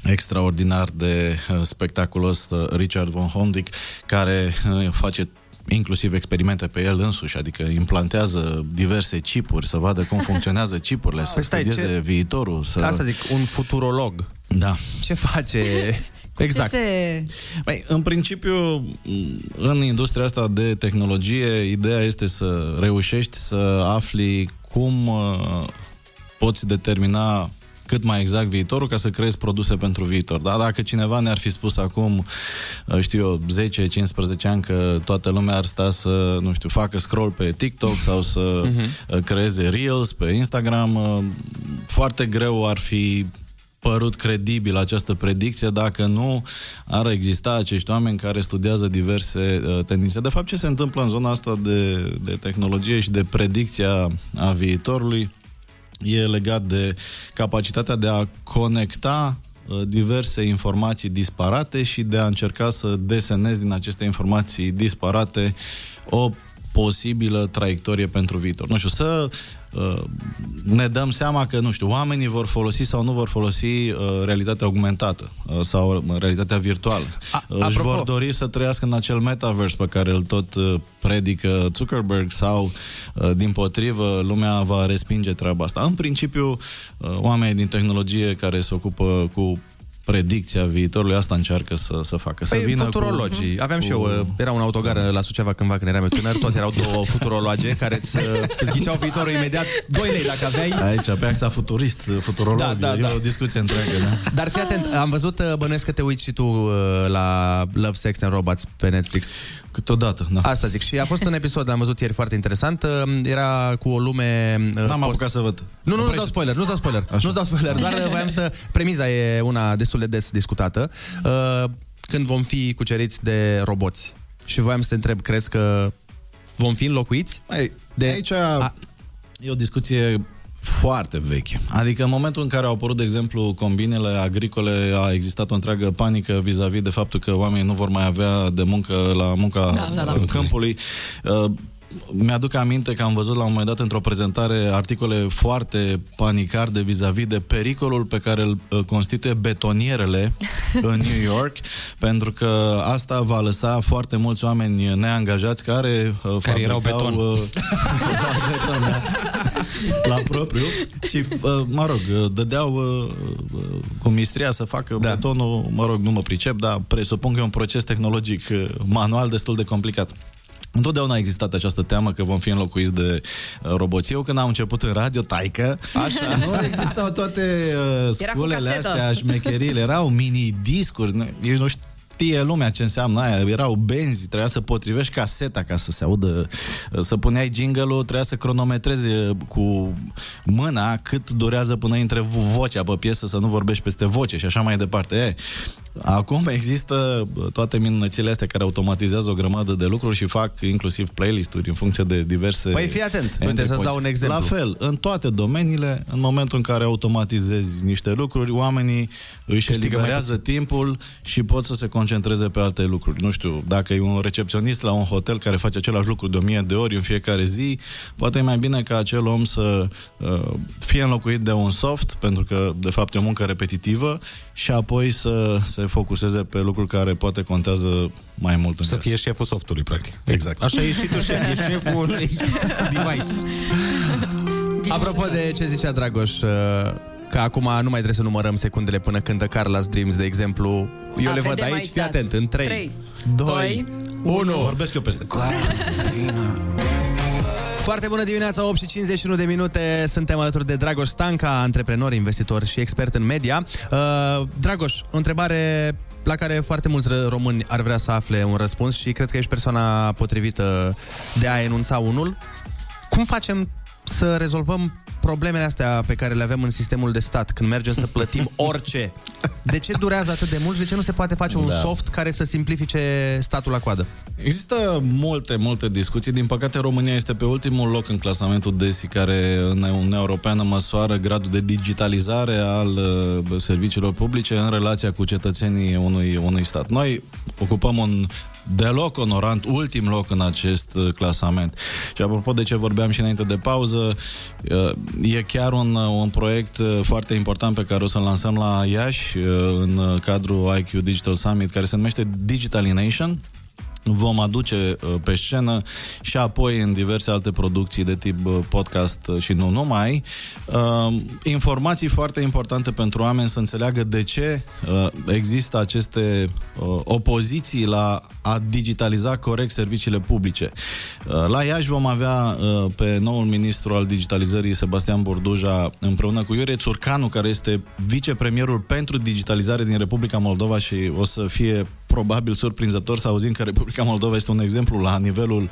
extraordinar de uh, spectaculos, uh, Richard von Hondick, care uh, face inclusiv experimente pe el însuși, adică implantează diverse chipuri, să vadă cum funcționează chipurile, să Păi stai, studieze ce- viitorul. Să... Asta zic, un futurolog. Da. Ce face? Exact. Ce se... Băi, în principiu, în industria asta de tehnologie, ideea este să reușești să afli cum uh, poți determina cât mai exact viitorul ca să creezi produse pentru viitor. Da? Dacă cineva ne-ar fi spus acum, uh, știu eu, 10-15 ani că toată lumea ar sta să, nu știu, facă scroll pe TikTok sau să uh, creeze Reels pe Instagram, uh, foarte greu ar fi părut credibil această predicție dacă nu ar exista acești oameni care studiază diverse uh, tendințe. De fapt, ce se întâmplă în zona asta de, de tehnologie și de predicția a viitorului e legat de capacitatea de a conecta uh, diverse informații disparate și de a încerca să desenezi din aceste informații disparate o posibilă traiectorie pentru viitor. Nu știu, să uh, ne dăm seama că, nu știu, oamenii vor folosi sau nu vor folosi uh, realitatea augmentată uh, sau uh, realitatea virtuală. A, uh, își apropo- vor dori să trăiască în acel metaverse pe care îl tot uh, predică Zuckerberg sau, uh, din potrivă, lumea va respinge treaba asta. În principiu, uh, oamenii din tehnologie care se ocupă cu predicția viitorului, asta încearcă să, să facă. Să Păi, vină futurologii. Cu, Aveam și eu, uh, era un autogar la Suceava cândva când eram eu tânăr, tot erau două futurologe care îți, uh, îți ghiceau viitorul imediat 2 lei dacă aveai. Aici, pe axa futurist, futurolog, Da, da, e da. o discuție întreagă, da? Dar fii atent, am văzut, uh, bănuiesc că te uiți și tu uh, la Love, Sex and Robots pe Netflix. Câteodată, da. Asta zic. Și a fost un episod, l-am văzut ieri, foarte interesant. Uh, Era cu o lume... uh, N-am apucat să văd. Nu, nu, nu dau spoiler, nu dau spoiler. Nu dau spoiler, doar uh, voiam să... Premiza e una destul de des discutată. Uh, Când vom fi cuceriți de roboți. Și voiam să te întreb, crezi că vom fi înlocuiți? Mai, de... Aici a... e o discuție foarte veche. Adică în momentul în care au apărut, de exemplu, combinele agricole, a existat o întreagă panică vis-a-vis de faptul că oamenii nu vor mai avea de muncă la munca Da, da, da. în câmpului. Uh, mi-aduc aminte că am văzut la un moment dat într-o prezentare articole foarte panicarde vis-a-vis de pericolul pe care îl uh, constituie betonierele în New York, pentru că asta va lăsa foarte mulți oameni neangajați care, uh, Care erau fabricau, beton. uh, beton, da la propriu și, uh, mă rog, uh, dădeau uh, uh, cu mistria să facă da. betonul, mă rog, nu mă pricep, dar presupun că e un proces tehnologic uh, manual destul de complicat. Întotdeauna a existat această teamă că vom fi înlocuiți de uh, roboți. Eu când am început în radio, taică, Așa. nu existau toate uh, Era cu sculele casetă. astea, șmecherile, erau mini-discuri, nu- ești nu știe lumea ce înseamnă aia, erau benzi, trebuia să potrivești caseta ca să se audă, uh, să puneai jingle-ul, trebuia să cronometrezi uh, cu mâna cât durează până intre vo- vocea pe piesă, să nu vorbești peste voce și așa mai departe. E, acum există uh, toate minunățile astea care automatizează o grămadă de lucruri și fac inclusiv playlist-uri în funcție de diverse... Păi fii atent, uite, endpoints. să-ți dau un exemplu. La fel, în toate domeniile, în momentul în care automatizezi niște lucruri, oamenii își Câștigă mai eliberează timpul și pot să se concentreze pe alte lucruri. Nu știu, dacă e un recepționist la un hotel care face același lucru de o mie de ori în fiecare zi, poate e mai bine ca acel om să uh, fie înlocuit de un soft, pentru că, de fapt, e o muncă repetitivă, și apoi să se focuseze pe lucruri care poate contează mai mult în Să fie șeful softului, practic. Exact. Așa ești și tu șef, ești șeful unui device. Apropo de ce zicea Dragoș, uh, că acum nu mai trebuie să numărăm secundele până cântă Carla's Dreams, de exemplu. Eu Da, le văd vedem aici, aici, fii da. atent, în 3, Trei, 2, doi, 1. Vorbesc eu peste. Foarte bună dimineața, 8 și 51 de minute. Suntem alături de Dragoș Stanca, antreprenor, investitor și expert în media. Uh, Dragoș, o întrebare la care foarte mulți ră- români ar vrea să afle un răspuns și cred că ești persoana potrivită de a enunța unul. Cum facem să rezolvăm problemele astea pe care le avem în sistemul de stat când mergem să plătim orice? De ce durează atât de mult? De ce nu se poate face un Da. soft care să simplifice statul la coadă? Există multe, multe discuții. Din păcate, România este pe ultimul loc în clasamentul DESI, care în Uniunea Europeană măsoară gradul de digitalizare al uh, serviciilor publice în relația cu cetățenii unui, unui stat. Noi ocupăm un deloc onorant ultim loc în acest uh, clasament. Și apropo de ce vorbeam și înainte de pauză, uh, e chiar un, uh, un proiect uh, foarte important pe care o să-l lansăm la Iași uh, în uh, cadrul IQ Digital Summit, care se numește Digitalination vom aduce uh, pe scenă și apoi în diverse alte producții de tip uh, podcast uh, și nu numai, uh, informații foarte importante pentru oameni să înțeleagă de ce uh, există aceste uh, opoziții la a digitaliza corect serviciile publice. Uh, La Iași vom avea uh, pe noul ministru al digitalizării, Sebastian Borduja, împreună cu Iurie Țurcanu, care este vicepremierul pentru digitalizare din Republica Moldova și o să fie probabil surprinzător să auzim că Republica Moldova este un exemplu la nivelul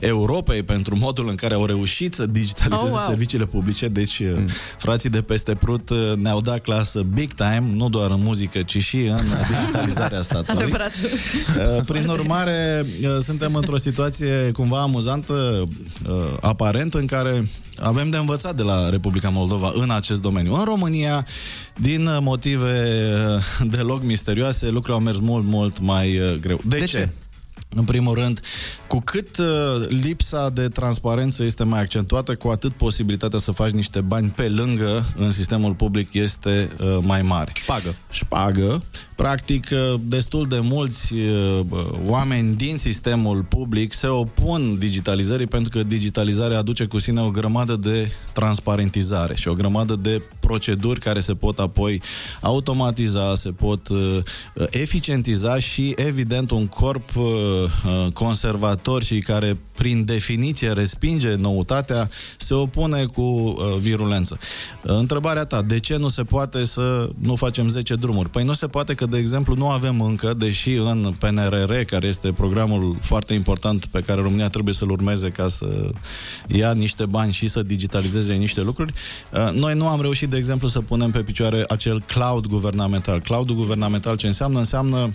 Europei pentru modul în care au reușit să digitalizeze Oh, wow. serviciile publice. Deci, mm. frații de peste Prut uh, ne-au dat clasă big time, nu doar în muzică, ci și în digitalizarea statului. Adevărat. Uh, Prin urmare, uh, suntem într-o situație cumva amuzantă, uh, aparent, în care avem de învățat de la Republica Moldova în acest domeniu. În România, din uh, motive uh, deloc misterioase, lucrurile au mers mult, mult mai uh, greu. De, De ce? ce? În primul rând, cu cât uh, lipsa de transparență este mai accentuată, cu atât posibilitatea să faci niște bani pe lângă în sistemul public este uh, mai mare. Șpagă. Șpagă. Practic, uh, destul de mulți uh, bă, oameni din sistemul public se opun digitalizării pentru că digitalizarea aduce cu sine o grămadă de transparentizare și o grămadă de proceduri care se pot apoi automatiza, se pot uh, eficientiza și, evident, un corp uh, uh, conservator și care, prin definiție, respinge noutatea, se opune cu uh, virulență. Uh, Întrebarea ta, de ce nu se poate să nu facem 10 drumuri? Păi nu se poate că, de exemplu, nu avem încă, deși în PNRR, care este programul foarte important pe care România trebuie să-l urmeze ca să ia niște bani și să digitalizeze niște lucruri, uh, noi nu am reușit, de exemplu, să punem pe picioare acel cloud guvernamental. Cloudul guvernamental ce înseamnă? Înseamnă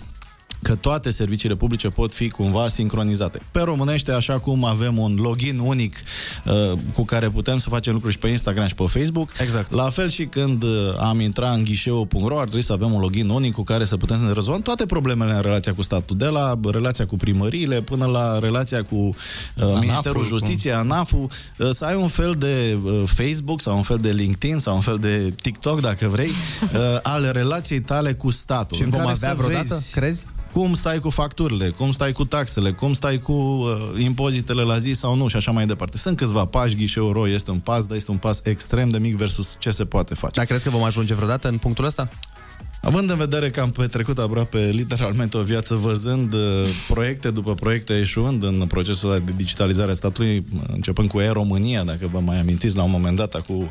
că toate serviciile publice pot fi cumva sincronizate. Pe românește, așa cum avem un login unic uh, cu care putem să facem lucruri și pe Instagram și pe Facebook, exact. la fel și când uh, am intrat în ghișeu.ro, ar trebui să avem un login unic cu care să putem să ne rezolvăm toate problemele în relația cu statul, de la relația cu primăriile până la relația cu uh, Ministerul cum- Justiției, ANAF-ul, uh, să ai un fel de uh, Facebook sau un fel de LinkedIn sau un fel de TikTok, dacă vrei, uh, al relației tale cu statul. Și în vom care avea să vreodată, vezi crezi? Cum stai cu facturile, cum stai cu taxele, cum stai cu uh, impozitele la zi sau nu și așa mai departe. Sunt câțiva pași, ghișeul ro este un pas, dar este un pas extrem de mic versus ce se poate face. Dar crezi că vom ajunge vreodată în punctul ăsta? Având în vedere că am petrecut aproape literalmente o viață văzând uh, proiecte după proiecte eșuând în procesul ăsta de digitalizare a statului, începând cu E-România, dacă vă mai amintiți, la un moment dat, acum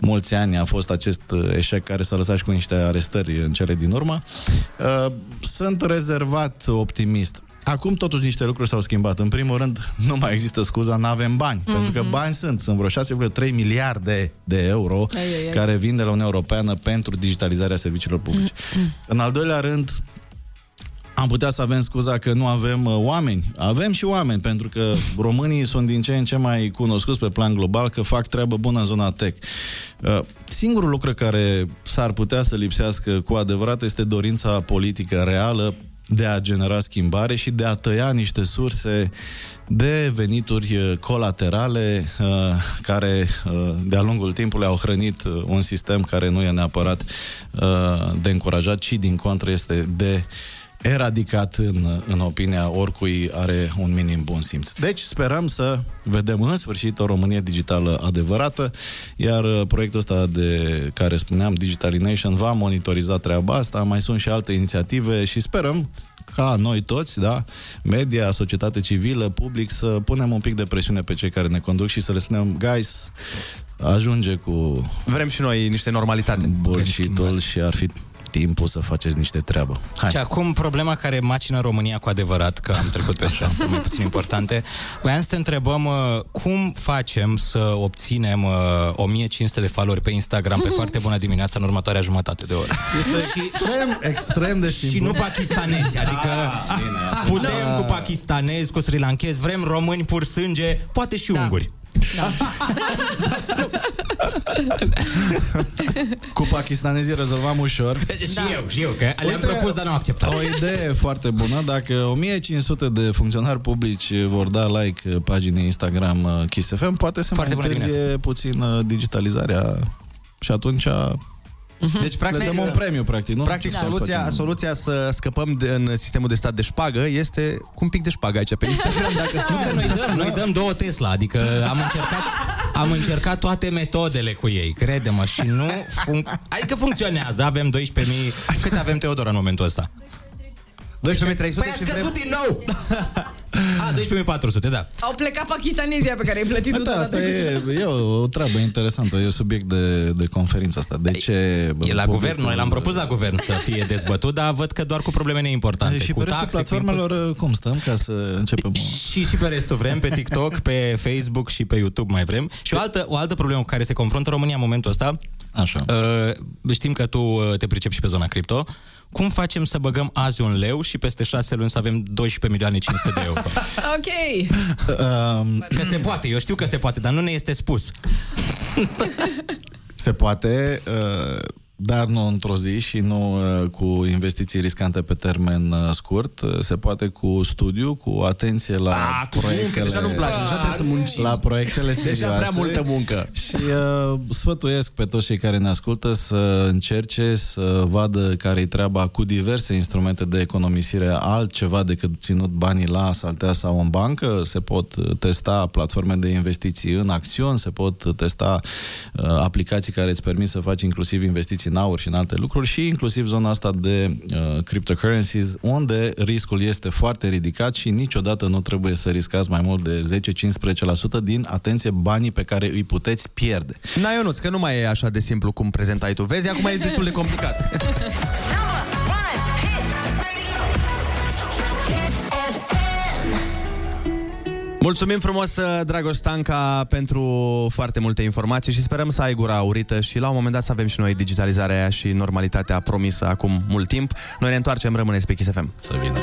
mulți ani a fost acest uh, eșec care s-a lăsat și cu niște arestări în cele din urmă, uh, sunt rezervat optimist. Acum totuși niște lucruri s-au schimbat. În primul rând, nu mai există scuza, nu avem bani. Mm-hmm. Pentru că bani sunt. Sunt vreo 6,3 miliarde de euro Ai, ai, ai. care vin de la Uniunea Europeană pentru digitalizarea serviciilor publice. În al doilea rând, am putea să avem scuza că nu avem uh, oameni. Avem și oameni, pentru că românii sunt din ce în ce mai cunoscuți pe plan global că fac treabă bună în zona tech. Uh, singurul lucru care s-ar putea să lipsească cu adevărat este dorința politică reală de a genera schimbare și de a tăia niște surse de venituri uh, colaterale uh, care uh, de-a lungul timpului au hrănit uh, un sistem care nu e neapărat uh, de încurajat, ci din contră este de eradicat în, în opinia oricui are un minim bun simț. Deci sperăm să vedem în sfârșit o Românie digitală adevărată, iar uh, proiectul ăsta de care spuneam, Digitalination, va monitoriza treaba asta, mai sunt și alte inițiative și sperăm ca noi toți, da, media, societate civilă, public, să punem un pic de presiune pe cei care ne conduc și să le spunem, guys, ajunge cu... Vrem și noi niște normalitate. Bullshit-ul și ar fi timpul să faceți niște treabă. Hai. Și acum problema care macină România cu adevărat, că am trecut pe așa mai puțin importante, voiam să te întrebăm uh, cum facem să obținem uh, 1500 de followeri pe Instagram pe foarte bună dimineața în următoarea jumătate de oră. Este extrem, extrem de simplu. Și nu pakistanezi, adică Ah, putem Da. cu pakistanezi, cu sri lankezi, vrem români pur sânge, poate și unguri. Cu pakistanezii rezolvam ușor. Și eu, și eu, că le-am propus, dar nu am acceptat. O idee foarte bună. Dacă 1500 de funcționari publici vor da like paginii Instagram uh, Kiss FM, poate să Foarte mai bună întârzie puțin uh, digitalizarea și atunci Deci, practic, le dăm un premiu, practic, nu? Practic, Da. soluția, Să facem- soluția să scăpăm de, în sistemul de stat de șpagă este cu un pic de șpagă aici pe Instagram. Dacă Nu, că noi dăm, noi dăm două Tesla, adică am încercat, am încercat toate metodele cu ei, crede-mă, și nu func- adică funcționează, avem 12.000, cât avem Teodor în momentul ăsta? 12.300 Păi a și vrem... scăzut din nou! A, 12.400, da. Au plecat pakistanezii pe care ai plătit tu Da, asta e, e o, o treabă interesantă, e subiect de, de conferință asta. De ce... E la publicul- guvern, noi l-am propus la guvern să fie dezbătut, dar văd că doar cu probleme neimportante. Și cu pe restul taxe, cu platformelor, cum stăm, ca să începem... Și, și pe restul vrem, pe TikTok, pe Facebook și pe YouTube mai vrem. Și o altă, o altă problemă cu care se confruntă România în momentul ăsta, Așa. uh, știm că tu uh, te pricepi și pe zona cripto, cum facem să băgăm azi un leu și peste șase luni să avem 12 milioane 500 de euro? Ok. Um, Că se poate, eu știu că se poate, dar nu ne este spus. Se poate, uh, dar nu într-o zi și nu uh, cu investiții riscante pe termen uh, scurt. Uh, Se poate cu studiu, cu atenție la Ah, cu muncă, proiectele... deja nu-mi place, deja trebuie să muncim. La proiectele Deja serioase. prea multă muncă. Și uh, sfătuiesc pe toți cei care ne ascultă să încerce să vadă care-i treaba cu diverse instrumente de economisire altceva decât ținut banii la saltea sau în bancă. Se pot uh, testa platforme de investiții în acțiuni, se pot testa uh, aplicații care îți permit să faci inclusiv investiții în aur și în alte lucruri și inclusiv zona asta de uh, cryptocurrencies, unde riscul este foarte ridicat și niciodată nu trebuie să riscați mai mult de 10-15% din, atenție, banii pe care îi puteți pierde. Na, Ionuț, că nu mai e așa de simplu cum prezentai tu. Vezi, acum e destul de complicat. Mulțumim frumos, Dragoș Stanca, pentru foarte multe informații și sperăm să ai gura aurită și la un moment dat să avem și noi digitalizarea aia și normalitatea promisă acum mult timp. Noi ne întoarcem, rămâneți pe Kiss FM. Să vină.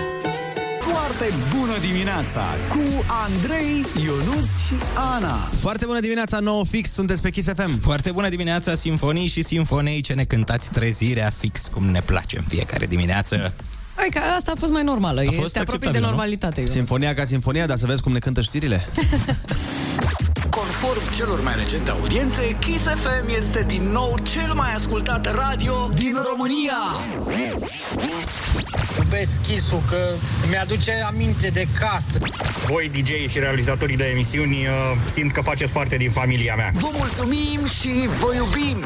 Foarte bună dimineața cu Andrei, Ionus și Ana. Foarte bună dimineața, 9 fix, sunteți pe Kiss FM. Foarte bună dimineața, simfonii și simfonei ce ne cântați trezirea fix cum ne place în fiecare dimineață. Hai că asta a fost mai normală. E, fost te apropii de acceptabil, nu? normalitate. Ionuț. Sinfonia ca sinfonia, dar să vezi cum ne cântă știrile. Conform celor mai recente audiențe, Kiss FM este din nou cel mai ascultat radio din România. Iubesc Chisu că mi-aduce aminte de casă. Voi, DJ și realizatorii de emisiuni, uh, simt că faceți parte din familia mea. Vă mulțumim și vă iubim!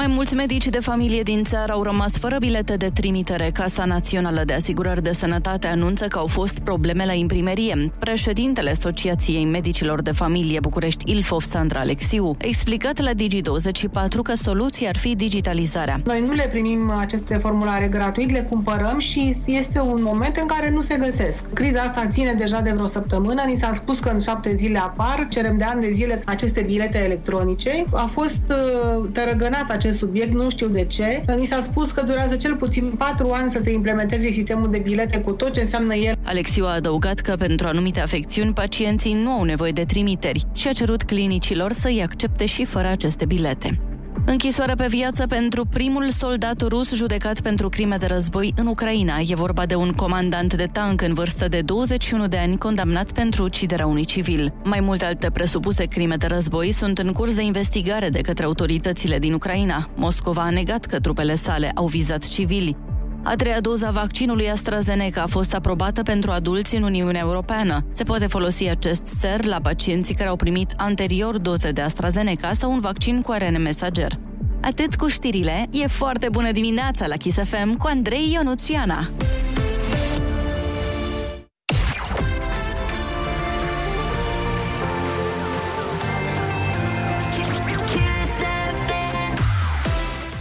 Mai mulți medici de familie din țară au rămas fără bilete de trimitere. Casa Națională de Asigurări de Sănătate anunță că au fost probleme la imprimerie. Președintele Asociației Medicilor de Familie București Ilfov, Sandra Alexiu, a explicat la Digi24 că soluția ar fi digitalizarea. Noi nu le primim aceste formulare gratuit, le cumpărăm și este un moment în care nu se găsesc. Criza asta ține deja de vreo săptămână, ni s-a spus că în șapte zile apar, cerem de ani de zile aceste bilete electronice. A fost uh, tărăgănat acest subiect, nu știu de ce. Ni s-a spus că durează cel puțin patru ani să se implementeze sistemul de bilete cu tot ce înseamnă el. Alexiu a adăugat că pentru anumite afecțiuni pacienții nu au nevoie de trimiteri și a cerut clinicilor să-i accepte și fără aceste bilete. Închisoare pe viață pentru primul soldat rus judecat pentru crime de război în Ucraina. E vorba de un comandant de tank în vârstă de 21 de ani condamnat pentru uciderea unui civil. Mai multe alte presupuse crime de război sunt în curs de investigare de către autoritățile din Ucraina. Moscova a negat că trupele sale au vizat civili. A treia doză a vaccinului AstraZeneca a fost aprobată pentru adulți în Uniunea Europeană. Se poate folosi acest ser la pacienții care au primit anterior doze de AstraZeneca sau un vaccin cu ARN mesager. Atât cu știrile, e foarte bună dimineața la Kiss FM cu Andrei Ionuț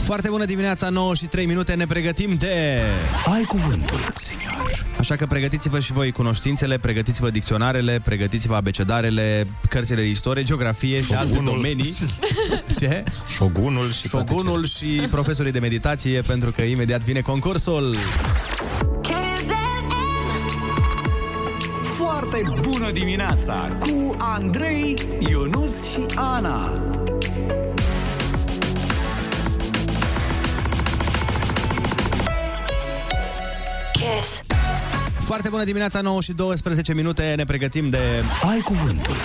Foarte bună dimineața, 9 și 3 minute, ne pregătim de... Ai cuvântul, senior. Așa că pregătiți-vă și voi cunoștințele, pregătiți-vă dicționarele, pregătiți-vă abecedarele, cărțile de istorie, geografie și alte Șogunul. domenii. Ce? Șogunul și toate Șogunul și profesorii de meditație, pentru că imediat vine concursul. Foarte bună dimineața cu Andrei, Ionus și Ana. Foarte bună dimineața, 9 și 12 minute, ne pregătim de... Ai cuvântul.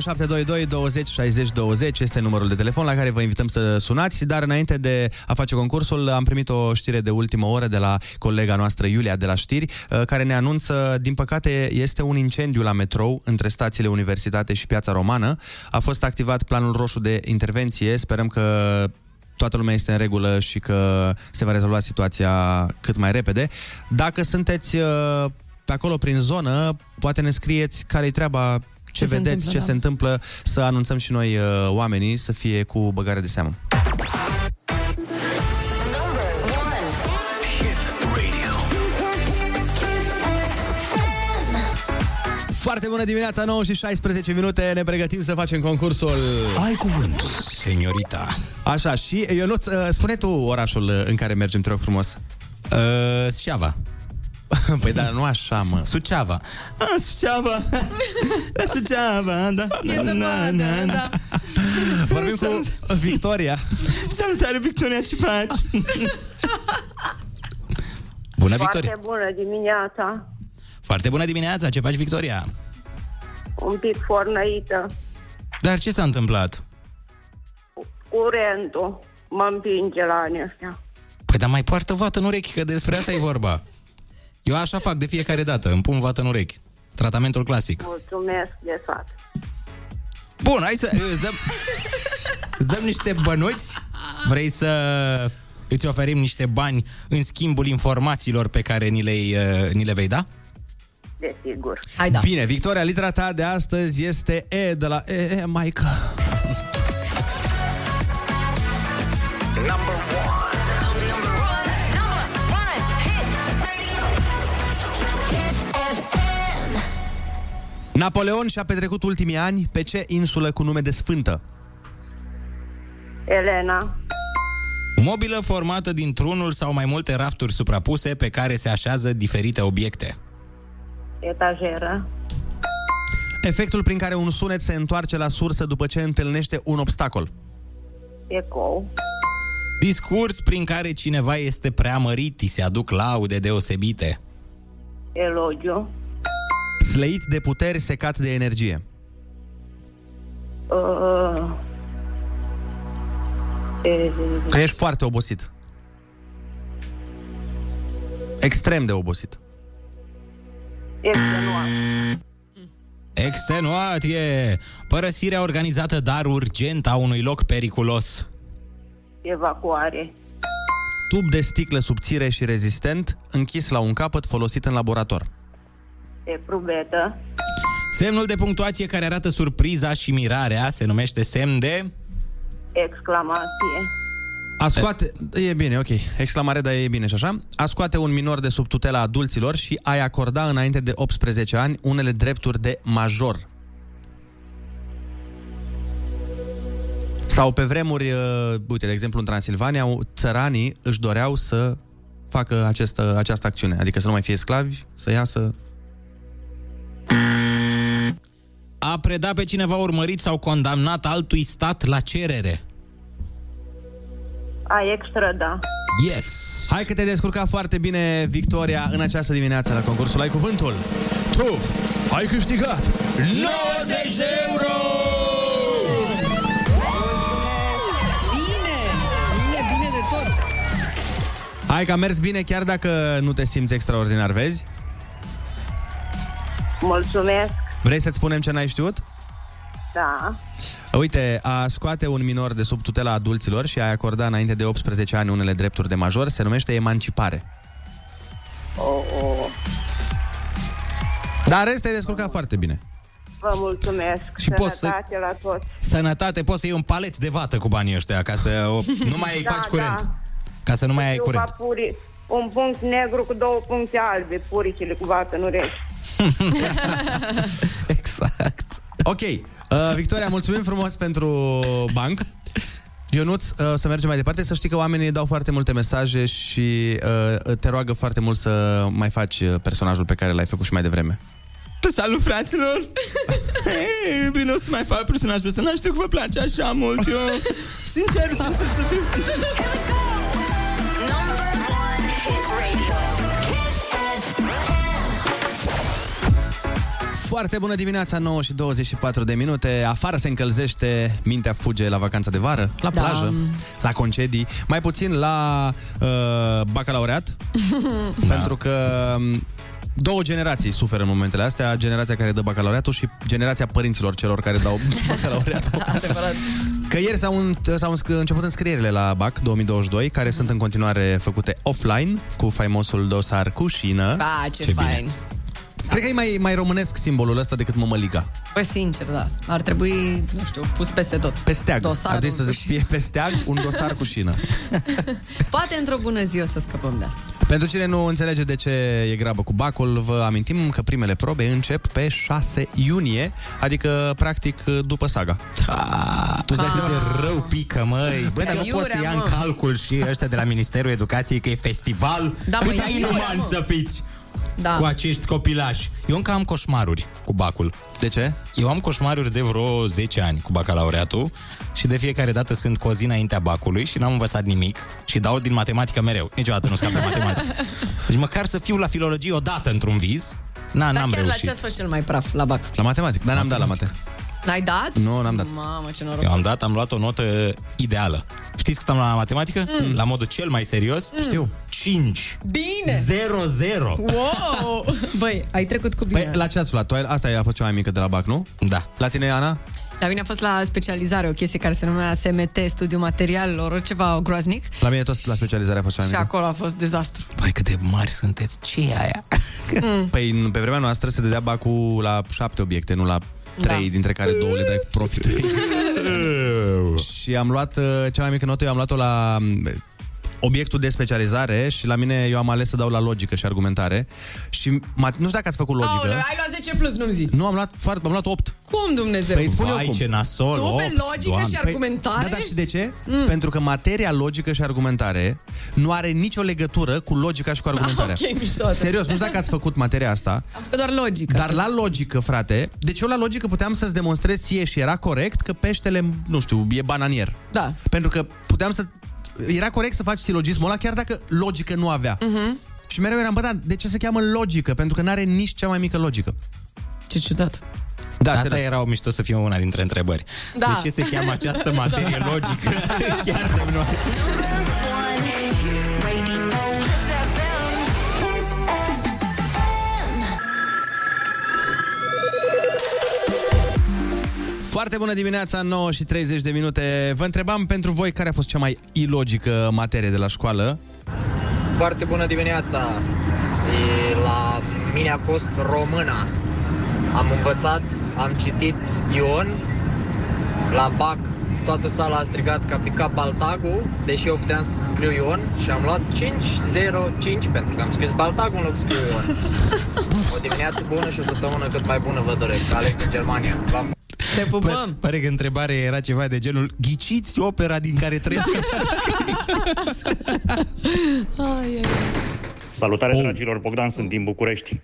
0722 20 60 20 este numărul de telefon la care vă invităm să sunați, dar înainte de a face concursul am primit o știre de ultimă oră de la colega noastră Iulia de la știri, uh, care ne anunță, din păcate, este un incendiu la metrou între stațiile Universitate și Piața Romană. A fost activat planul roșu de intervenție, sperăm că toată lumea este în regulă și că se va rezolva situația cât mai repede. Dacă sunteți uh, pe acolo prin zonă, poate ne scrieți care-i treaba, ce, Ce se vedeți, întâmplă, ce da. se întâmplă, să anunțăm și noi uh, oamenii să fie cu băgare de seamă. Foarte bună dimineața, 9 și 16 minute, ne pregătim să facem concursul Ai cuvântul, seniorita. Așa, și Ionuț, uh, spune tu orașul uh, în care mergem, te rog frumos. Uh, Suceava. păi dar nu așa, mă. Suceava. Ah, Suceava. La Suceava, da. E să vadă, da. Vorbim cu Victoria. Salutare, Victoria, ce faci? Bună, Victoria. Foarte bună dimineața. Foarte bună dimineața, ce faci, Victoria? Un pic fornăită. Dar ce s-a întâmplat? Curentul mă împinge la anii ăștia. Păi dar mai poartă vată în urechi, că despre asta e vorba. Eu așa fac de fiecare dată, îmi pun vată în urechi. Tratamentul clasic. Mulțumesc de sat. Bun, hai să îți dăm, îți dăm niște bănuți. Vrei să îți oferim niște bani în schimbul informațiilor pe care ni le, ni le vei da? Desigur. Hai da. Bine, Victoria, litera ta de astăzi este E de la E, e Maica. Napoleon și-a petrecut ultimii ani pe ce insulă cu nume de sfântă? Elena. Mobilă formată dintr-unul sau mai multe rafturi suprapuse pe care se așează diferite obiecte. Etajeră. Efectul prin care un sunet se întoarce la sursă după ce întâlnește un obstacol. Ecou. Discurs prin care cineva este preamărit, îi se aduc laude deosebite. Elogiu. Slăit de puteri, secat de energie. Uh, e, Că ești foarte obosit. Extrem de obosit. Extenuat. Extenuat e părăsirea organizată, dar urgent, a unui loc periculos. Evacuare. Tub de sticlă subțire și rezistent, închis la un capăt, folosit în laborator. Eprubetă. Semnul de punctuație care arată surpriza și mirarea se numește semn de... Exclamație. A scoate... E bine, ok. Exclamare, dar e bine și așa. A scoate un minor de sub tutela adulților și a-i acorda înainte de 18 ani unele drepturi de major. Sau pe vremuri, uh, uite, de exemplu, în Transilvania, țăranii își doreau să facă această, această acțiune. Adică să nu mai fie sclavi, să iasă... A preda pe cineva urmărit sau condamnat altui stat la cerere. A extrada. Yes! Hai că te descurca foarte bine, Victoria, în această dimineață la concursul Ai Cuvântul. Tu ai câștigat 90 de euro! Bine! Bine, bine de tot! Hai că a mers bine chiar dacă nu te simți extraordinar, vezi? Mulțumesc. Vrei să-ți spunem ce n-ai știut? Da. Uite, a scoate un minor de sub tutela adulților și a acorda înainte de 18 ani unele drepturi de major se numește emancipare. Oh, oh. Dar rest te-ai descurcat foarte bine. Vă mulțumesc. Și poți să- Sănătate la toți. Sănătate, poți să iei un palet de vată cu banii ăștia ca să o, nu mai Da, faci curent. da. Ca să nu mai ai Eu curent. ca puri, un punct negru cu două puncte albe, puricile cu vată în urechi. Ok, uh, Victoria, mulțumim frumos pentru banc. Ionuț, uh, să mergem mai departe. Să știi că oamenii dau foarte multe mesaje și uh, te roagă foarte mult să mai faci uh, personajul pe care l-ai făcut și mai devreme. Salut, fraților! Ei, bine, o să mai fac personajul ăsta. N-am știut că vă place așa mult. Eu, sincer, sincer să fiu... Foarte bună dimineața, 9 și 24 de minute. Afară se încălzește, mintea fuge la vacanța de vară, la Da. plajă, la concedii, mai puțin la uh, bacalaureat, pentru că um, două generații suferă în momentele astea, generația care dă bacalaureatul și generația părinților celor care dau bacalaureatul. Adevărat. Că ieri s-au, în- s-au însc- început înscrierile la BAC 2022, care sunt în continuare făcute offline, cu faimosul dosar cu șină. Ba, ce, ce fain. Cred că e mai, mai românesc simbolul ăsta decât mămăliga. Păi, sincer, da. Ar trebui, nu știu, pus peste tot. Pe steag. Dosarul Ar trebui să cu zic, fie pe steag un dosar cu șină. Poate într-o bună zi o să scăpăm de asta. Pentru cine nu înțelege de ce e grabă cu bacul, vă amintim că primele probe încep pe 6 iunie, adică practic după saga. Da, tu dai Ah. de rău pică, măi. Băi, dar nu Iurea, poți să ia în mă. calcul și ăștia de la Ministerul Educației că e festival? Da, mă, Cât e de iurea, inuman mă. să fiți Da. cu acești copilași. Eu încă am coșmaruri cu bacul. De ce? Eu am coșmaruri de vreo 10 ani cu bacalaureatul și de fiecare dată sunt cu o zi înaintea bacului și n-am învățat nimic și dau din matematică mereu. Niciodată nu scap de matematică. Deci măcar să fiu la filologie odată într-un vis, na, Dar n-am chiar la reușit. ce ați fost cel mai praf la bac? La matematic, dar n-am dat la mate. N-ai dat? Nu, n-am dat. Mamă, ce noroc. Eu am dat, am luat o notă ideală. Știți cât am luat la matematică? Mm. La modul cel mai serios? Mm. Știu. 5. Bine! 0-0. Wow! Băi, ai trecut cu bine. Păi, la ce ați luat? Tu ai- Asta e a fost cea mai mică de la BAC, nu? Da. La tine, Ana? La mine a fost la specializare, o chestie care se numea SMT, Studiu Materialelor, ceva groaznic. La mine tot la specializare a fost cea mai Și mică. acolo a fost dezastru. Vai, cât de mari sunteți. ce e aia? Păi, în- pe vremea noastră se dădea bacul la șapte obiecte, nu la trei, Da. dintre care două le dai cu profit. și am luat, uh, cea mai mică notă, eu am luat-o la um, obiectul de specializare și la mine eu am ales să dau la logică și argumentare și ma- nu știu dacă ați făcut logică. Aoleu, ai luat 10 plus, nu-mi zi. Nu, am luat, foarte, am luat 8. Cum, Dumnezeu? Păi spun eu Vai, cum. ce nasol, Tu pe logică și argumentare? Da, dar știi de ce? Mm. Mm. Pentru că materia logică și argumentare nu are nicio legătură cu logica și cu argumentarea. ok, mișto asta. Serios, nu știu dacă ați făcut materia asta, Că doar logică. dar la logică, frate, deci eu la logică puteam să-ți demonstrez ție și era corect că peștele, nu știu, e bananier. Da. Pentru că puteam să... Era corect să faci silogismul ăla chiar dacă logică nu avea. Mhm. Și mereu eram, bă, dar de ce se cheamă logică? Pentru că n-are nici cea mai mică logică. Ce ciudat. Da, Asta serios. era o mișto să fie una dintre întrebări. Da. De ce se cheamă această materie logică? Chiar de noi. Foarte bună dimineața, 9 și 30 de minute. Vă întrebam pentru voi care a fost cea mai ilogică materie de la școală. Foarte bună dimineața! E, la mine a fost româna. Am învățat, am citit Ion, la BAC toată sala a strigat că a picat Baltagul, deși eu puteam să scriu Ion și am luat 5-0-5 pentru că am scris Baltagul în loc să scriu Ion. O dimineață bună și o săptămână cât mai bună vă doresc. Aleg din Germania. V-am Te pupăm! Pare că întrebarea era ceva de genul Ghiciți opera din care trebuie Ai, ai, ai. Salutare, oh. dragilor, Bogdan, sunt din București.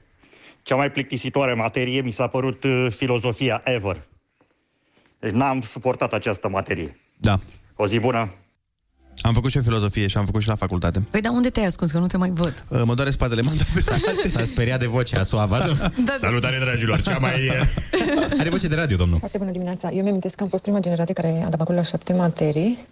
Cea mai plictisitoare materie mi s-a părut uh, filozofia ever. Deci n-am suportat această materie. Da. O zi bună! Am făcut și eu filozofie și am făcut și la facultate. Păi, dar unde te-ai ascuns? Că nu te mai văd. Uh, Mă doare spatele, m-am dat pe spate. S-a speriat de vocea suavă. Da. Salutare, dragilor, cea mai... Are voce de radio, domnul. Foarte bună dimineața. Eu mi-am că am fost prima generație care a dat acolo la șapte materii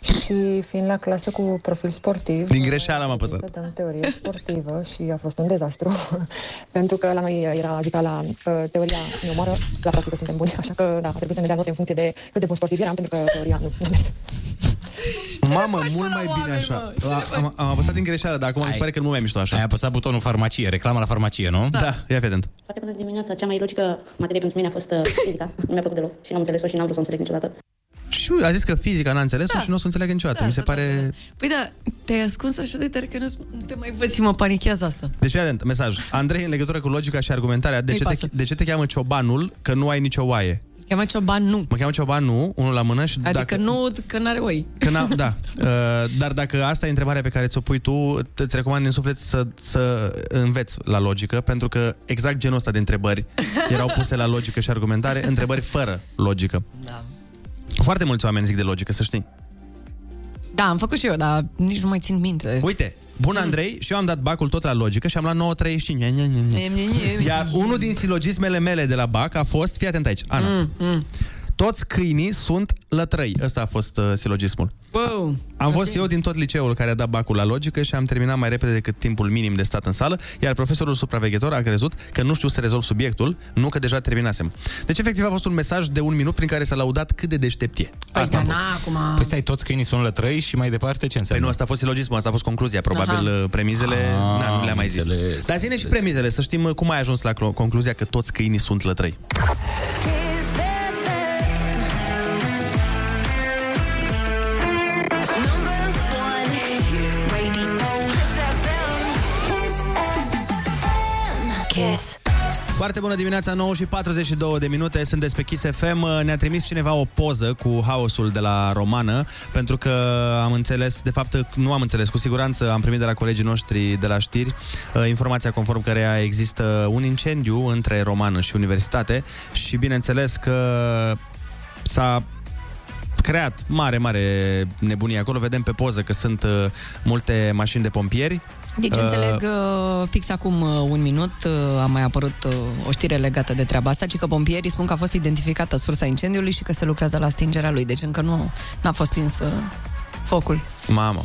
și fiind la clasă cu profil sportiv... Din greșeală am apăsat. Să dăm teorie sportivă și a fost un dezastru, pentru că la noi era zica la uh, teoria ne omoară, la practică suntem buni, așa că da, a trebuit să ne dea note în funcție de cât de bun sportiv eram, pentru că teoria nu, nu a mers. Mamă, mult mai bine așa. A, am, am apăsat din greșeală, dar acum mi se pare că nu mai mișto așa. Ai apăsat butonul farmacie, reclamă la farmacie, nu? Da, ia fi atent. Foarte bună dimineața. Cea mai logică materie pentru mine a fost uh, fizica. Nu mi-a plăcut deloc și n-am înțeles-o și n-am vrut să o înțeleg niciodată. Și a zis că fizica n-a înțeles da. și nu o să înțeleagă niciodată. Da, mi se da, pare... Păi da, te-ai ascuns așa de tare că nu, nu te mai văd și mă panichează asta. Deci, fii atent, mesaj. Andrei, în legătură cu logica și argumentarea, de Nu-i ce, te, pasă. de ce te cheamă ciobanul că nu ai nicio oaie? Cheamă cioban nu. Mă cheamă cioban nu, unul la mână și Adică dacă... nu, că n-are oi. Că n-am, da. Uh, dar dacă asta e întrebarea pe care ți-o pui tu, te- îți recomand din suflet să, să înveți la logică, pentru că exact genul ăsta de întrebări erau puse la logică și argumentare, întrebări fără logică. Da. Foarte mulți oameni zic de logică, să știi. Da, am făcut și eu, dar nici nu mai țin minte. Uite, bun Andrei, și eu am dat bacul tot la logică și am luat 9.35. Nye, nye, nye, nye. Iar unul din silogismele mele de la BAC a fost, fii atent aici, Ana, Mm, mm. Toți câinii sunt lătrăi. Ăsta a fost uh, silogismul. Wow. Am fost eu din tot liceul care a dat bacul la logică și am terminat mai repede decât timpul minim de stat în sală, iar profesorul supraveghetor a crezut că nu știu să rezolv subiectul, nu că deja terminasem. Deci, efectiv, a fost un mesaj de un minut prin care s-a laudat cât de deștept e. Asta a fost. acum... Păi stai, toți câinii sunt lătrăi și mai departe ce Păi înseamnă? nu, asta a fost silogismul, asta a fost concluzia. Probabil Aha. uh, premizele, Ah, na, nu le-am mai zis. înțeles, Dar zine și premizele, să știm uh, cum ai ajuns la clo- concluzia că toți câinii sunt lătrăi. Foarte bună dimineața, 9 și 42 de minute, sunteți pe Kiss FM. Ne-a trimis cineva o poză cu haosul de la Romană, pentru că am înțeles, de fapt nu am înțeles, cu siguranță am primit de la colegii noștri de la știri uh, informația conform căreia există un incendiu între Romană și Universitate și bineînțeles că s-a creat mare, mare nebunie acolo. Vedem pe poză că sunt uh, multe mașini de pompieri. Deci Uh, înțeleg uh, fix acum uh, un minut uh, a mai apărut uh, o știre legată de treaba asta, ci că pompierii spun că a fost identificată sursa incendiului și că se lucrează la stingerea lui, deci încă nu n-a fost stins uh, focul. Mamă.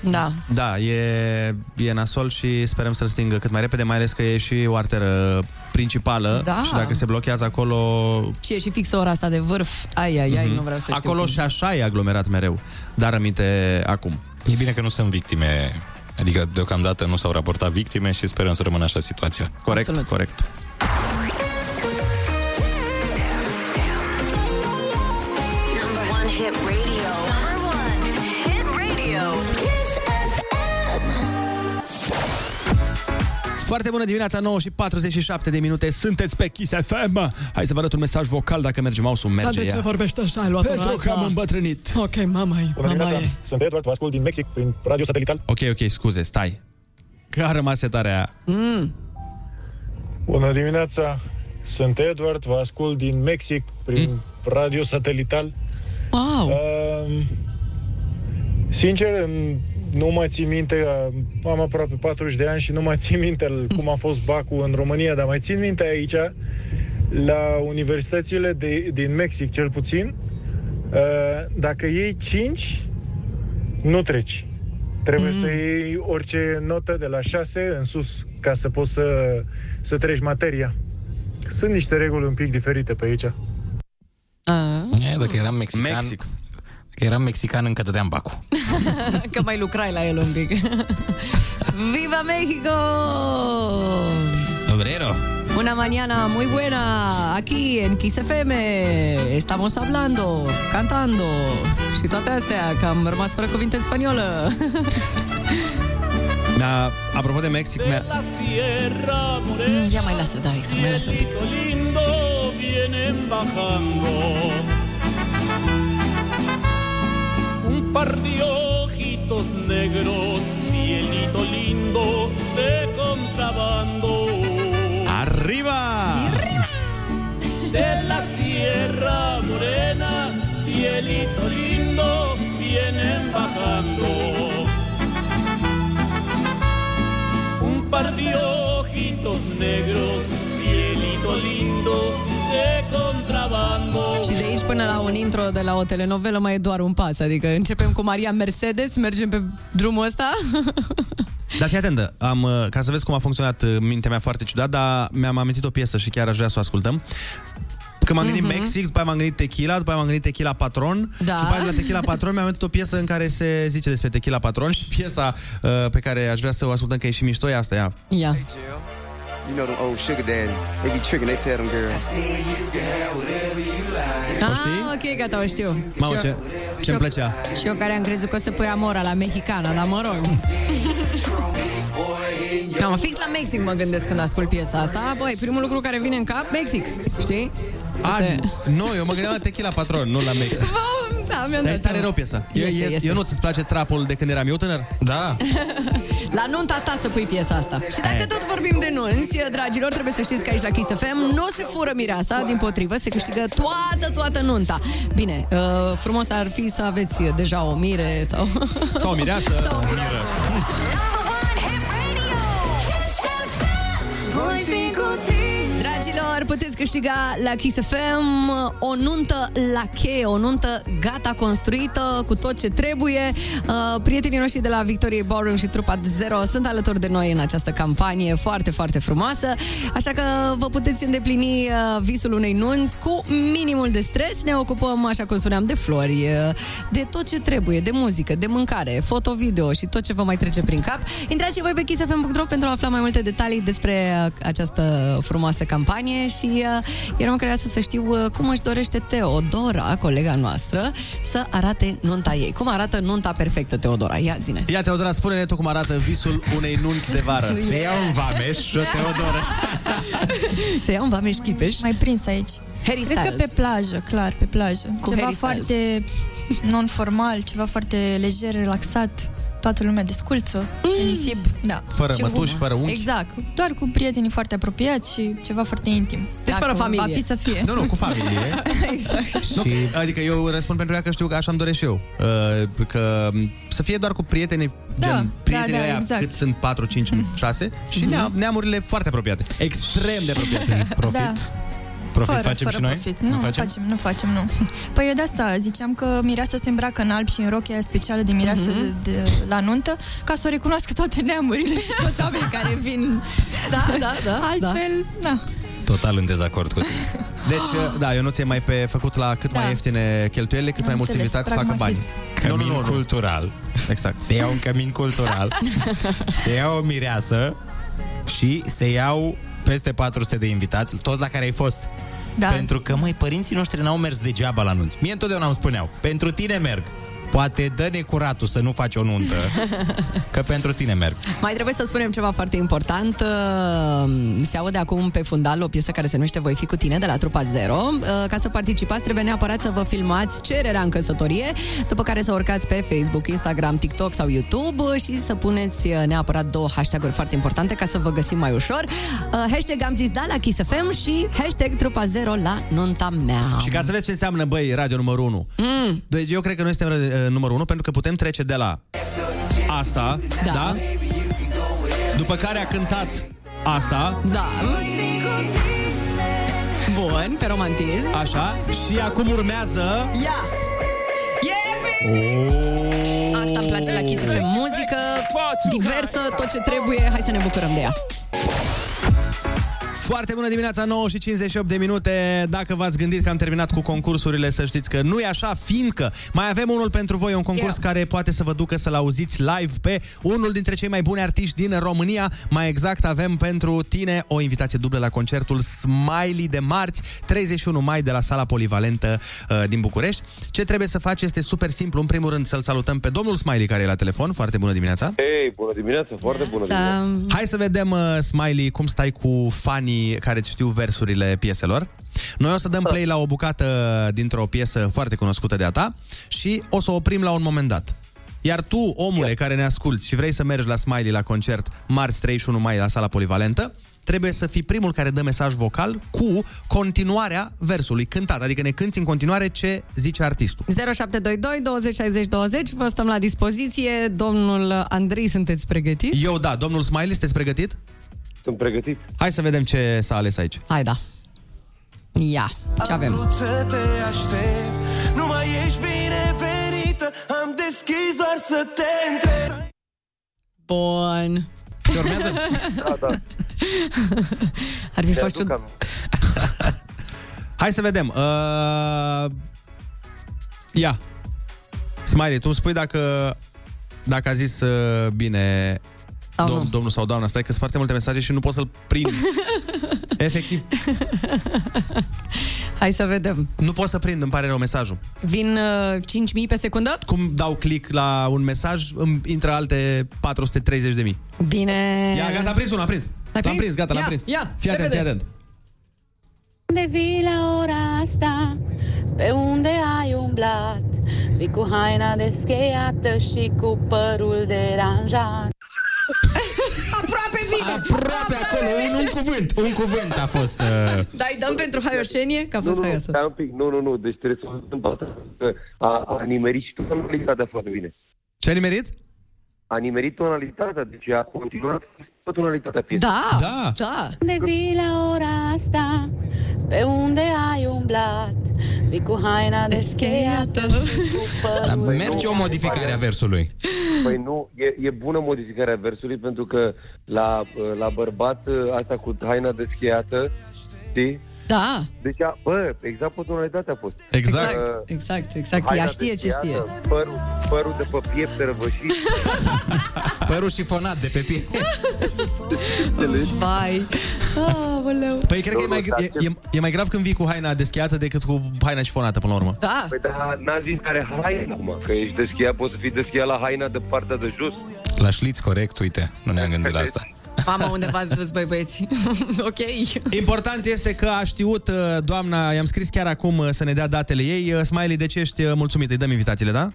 Da. Da, e, e nasol și sperăm să-l stingă cât mai repede, mai ales că e și o arteră principală Da. și dacă se blochează acolo... Și e și fix ora asta de vârf. Ai, ai, ai, Mhm. nu vreau să știu. Acolo cum. și așa e aglomerat mereu, dar rămite acum. E bine că nu sunt victime, adică deocamdată nu s-au raportat victime și sperăm să rămână așa situația. Corect, Absolut. corect. Foarte bună dimineața, 9 și 47 de minute, sunteți pe Kiss FM. Hai să vă arăt un mesaj vocal dacă merge mouse-ul, merge Dar de ce ea. vorbești așa? Ai luat Pentru că am îmbătrânit. Ok, mama e, Bună mama dimineața, e. sunt Edward, vă ascult din Mexic prin radio satelital. Ok, ok, scuze, stai. Că a rămas setarea aia. Mm. Bună dimineața, sunt Edward, vă ascult din Mexic prin radio satelital. Wow! Uh, sincer, în- nu mai țin minte, uh, am aproape 40 de ani și nu mai țin minte cum a fost bacul în România, dar mai țin minte aici, la universitățile de, din Mexic cel puțin, uh, dacă iei 5, nu treci. Trebuie mm. să iei orice notă de la 6 în sus ca să poți să, să treci materia. Sunt niște reguli un pic diferite pe aici. E, dacă eram mexican... Mexic. Că eram mexican, încă dădeam bacul. Că mai lucrai la el un pic. ¡Viva México! Obrero. Una mañana muy buena aquí en Kiss FM. Estamos hablando, cantando și toate astea, că am rămas fără cuvinte în spaniolă. Mi-a, apropo de Mexic, mi-a, Mm, Ia mai lasă, David, să mai lasă un pic. lindo vienen bajando. Un par de ojitos negros, cielito lindo de contrabando. Arriba! De la Sierra Morena, cielito lindo vienen bajando. Un par de ojitos negros, cielito lindo până la un intro de la o telenovelă mai e doar un pas. Adică începem cu Maria Mercedes, mergem pe drumul ăsta. Dar fii atentă, am, uh, ca să vezi cum a funcționat uh, mintea mea foarte ciudat, dar mi-am amintit o piesă și chiar aș vrea să o ascultăm. Că m-am gândit Mhm. Mexic, după aia m-am gândit Tequila, după aia m-am gândit Tequila Patron Da. și după aia de la Tequila Patron mi-am amintit o piesă în care se zice despre Tequila Patron și piesa uh, pe care aș vrea să o ascultăm că e și mișto, e asta, ia. Ia. You know them old sugar daddy. They be tricking, they tell them girls. Ah, ok, gata, o știu. Mamă, Și ce, eu- ce îmi plăcea. Și eu care am crezut că o să pui Amora la mexicana, dar mă rog. Cam fix la Mexic mă gândesc când ascult piesa asta. Băi, primul lucru care vine în cap, Mexic, știi? A, Este- nu, eu mă gândeam la Tequila Patron, nu la Mexic. Da, mi-am Dar e dat tare seama. rău piesa. Eu, Este, e, este. eu nu ți-ți place trapul de când eram eu tânăr? Da. La nunta ta să pui piesa asta. Și dacă Aia. tot vorbim de nunți, dragilor, trebuie să știți că aici la Kiss FM nu se fură mireasa, din potrivă, se câștigă toată, toată nunta. Bine, uh, frumos ar fi să aveți deja o mire sau... Sau o mireasă. Sau o mireasă. Voi fi cu tine Dragilor, puteți câștiga la Kiss FM o nuntă la cheie, o nuntă gata construită cu tot ce trebuie. Uh, Prietenii noștri de la Victoriei Ballroom și Trupa Zero sunt alături de noi în această campanie foarte, foarte frumoasă. Așa că vă puteți îndeplini uh, visul unei nunți cu minimul de stres. Ne ocupăm, așa cum spuneam, de flori, uh, de tot ce trebuie, de muzică, de mâncare, foto-video și tot ce vă mai trece prin cap. Intrați și voi pe kissfm.ro pentru a afla mai multe detalii despre uh, această frumoasă campanie și uh, eram curioasă să știu uh, cum își dorește Teodora, colega noastră, să arate nunta ei. Cum arată nunta perfectă, Teodora? Ia zine. Ia, Teodora, spune-ne tu cum arată visul unei nunți de vară. Se ia un vameș și o Teodora. Se ia un vameș chipeș? Mai prins aici. Harry Cred că Styles. pe plajă, clar, pe plajă. Cu ceva Harry Styles. foarte non-formal, ceva foarte lejer, relaxat, toată lumea desculță, mm. nisip, da. Fără Și mătuși, cu- fără unchi? Exact, doar cu prietenii foarte apropiați și ceva foarte intim. Deci fără Dacă familie. Va fi să fie. Nu, nu, cu familie. exact. Nu, adică eu răspund pentru ea că știu că așa îmi doresc și eu. Uh, că m, să fie doar cu prietenii, Da, gen prietenii da, da, aia, exact. cât sunt 4, 5, 6 și neam, neamurile foarte apropiate. Extrem de apropiate. Profit. Da. Profit fără, facem fără și noi? Profit. Nu, Nu facem? facem? nu facem, nu. Păi eu de asta ziceam că mireasa se îmbracă în alb și în rochia aia specială de mireasă Mhm. de, de, la nuntă, ca să o recunoască toate neamurile și toți oamenii care vin. Da, da, da. Altfel, da. Total în dezacord cu tine. Deci, uh, da, eu nu ți mai pe făcut la cât Da. mai ieftine cheltuielile, cât Am mai mulți înțeles, invitați să facă bani. pragmatism. Cămin cultural. Exact. Se ia un cămin cultural, se ia o mireasă și se iau peste 400 de invitați, toți la care ai fost. Da. Pentru că, măi, părinții noștri n-au mers degeaba la nunți. Mie întotdeauna îmi spuneau, pentru tine merg. Poate dă necuratul să nu faci o nuntă, că pentru tine merg. Mai trebuie să spunem ceva foarte important. Uh, Se aude acum pe fundal o piesă care se numește Voi fi cu tine de la trupa Zero. Uh, Ca să participați trebuie neapărat să vă filmați cererea în căsătorie, după care să urcați pe Facebook, Instagram, TikTok sau YouTube și să puneți uh, neapărat două hashtag-uri foarte importante ca să vă găsim mai ușor. Uh, Hashtag am zis da la Kiss FM și hashtag trupa Zero la nunta mea. Și ca să vezi ce înseamnă, băi, radio numărul 1. Mm. Deci eu cred că noi suntem uh, numărul 1 pentru că putem trece de la asta, Da. da? După care a cântat asta, Da. Bun, pe romantism. așa, și acum urmează... Ia! Asta îmi place la Kiss FM. Muzică diversă, tot ce trebuie. Hai să ne bucurăm de ea. Foarte bună dimineața, 9 și 58 de minute. Dacă v-ați gândit că am terminat cu concursurile, să știți că nu e așa, fiindcă mai avem unul pentru voi, un concurs Ia. care poate să vă ducă să-l auziți live pe unul dintre cei mai buni artiști din România. Mai exact, avem pentru tine o invitație dublă la concertul Smiley de marți, 31 mai de la sala polivalentă uh, din București. Ce trebuie să faci este super simplu. În primul rând să-l salutăm pe domnul Smiley care e la telefon. Foarte bună dimineața! Hei, bună dimineața, foarte bună dimineața. Hai să vedem, uh, Smiley, cum stai cu fanii care îți știu versurile pieselor. Noi o să dăm play la o bucată dintr-o piesă foarte cunoscută de-a ta și o să o oprim la un moment dat. Iar tu, omule care ne asculti și vrei să mergi la Smiley la concert marți 31 mai la sala polivalentă, trebuie să fii primul care dă mesaj vocal cu continuarea versului cântat, adică ne cânti în continuare ce zice artistul. 0722 20 60 20, vă stăm la dispoziție. Domnul Andrei, sunteți pregătiți? Eu, da. Domnul Smiley, sunteți pregătit? Sunt pregătit. Hai să vedem ce s-a ales aici. Hai, da. Ia, ce avem? Vrut să te aștept Nu mai ești binevenită Am deschis doar să te întreb Bun. Ce urmează? Da, da. Ar fi fost ciud... Hai să vedem. Uh... Ia. Smiley, tu îmi spui dacă, dacă a zis uh, bine Sau dom- nu. domnul sau doamna. Stai că sunt foarte multe mesaje și nu pot să-l prind. Efectiv, Hai să vedem. nu pot să prind, îmi pare rău mesajul. Vin uh, 5.000 pe secundă? Cum dau click la un mesaj, îmi intră alte 430 de mii. Bine. Ia, gata, am prins unul, am prins. L-ai L-am prins? prins, gata, l-am Ia, prins. ia, fii atent, repede. fii atent. Unde vii la ora asta? Pe unde ai umblat? Vii cu haina descheiată și cu părul deranjat Aproape vine! Aproape acolo, un, un cuvânt, un cuvânt a fost... Uh... Dai, dăm pentru haioșenie, că a Nu, fost nu, nu, haioasă. stai un pic, nu, nu, nu, deci trebuie să o întâmplă că a, a nimerit și tonalitatea foarte bine. Ce a nimerit? A nimerit tonalitatea, deci a continuat pe tonalitatea piesei. Da, da, da. Unde vii la ora asta? Pe unde ai umblat? Vii cu haina descheiată și cu Dar părul merge o modificare a versului. Păi nu, e, e bună modificarea versului pentru că la, la bărbat asta cu haina descheiată, știi? Da. Deci, a, bă, exact pe tonalitate a fost. Exact. Uh, Exact, exact. haina Ea știe ce descheiată, știe. Părul, părul de pe piept răvășit. Părul șifonat de pe pie. Vai. Aoleu. Păi cred că e mai, e, e, e mai grav când vii cu haina descheiată decât cu haina șifonată până la urmă. Da. Păi da, n-a zis care haina acum, că ești descheiat, poți să fii descheiat la haina de partea de jos. La șliț, corect, uite, nu ne-am gândit la asta. Mama, unde v-ați dus, băi băieți? ok. Important este că a știut uh, doamna, i-am scris chiar acum uh, să ne dea datele ei. Uh, Smiley, de ce ești uh, mulțumit? Îi dăm invitațiile, da?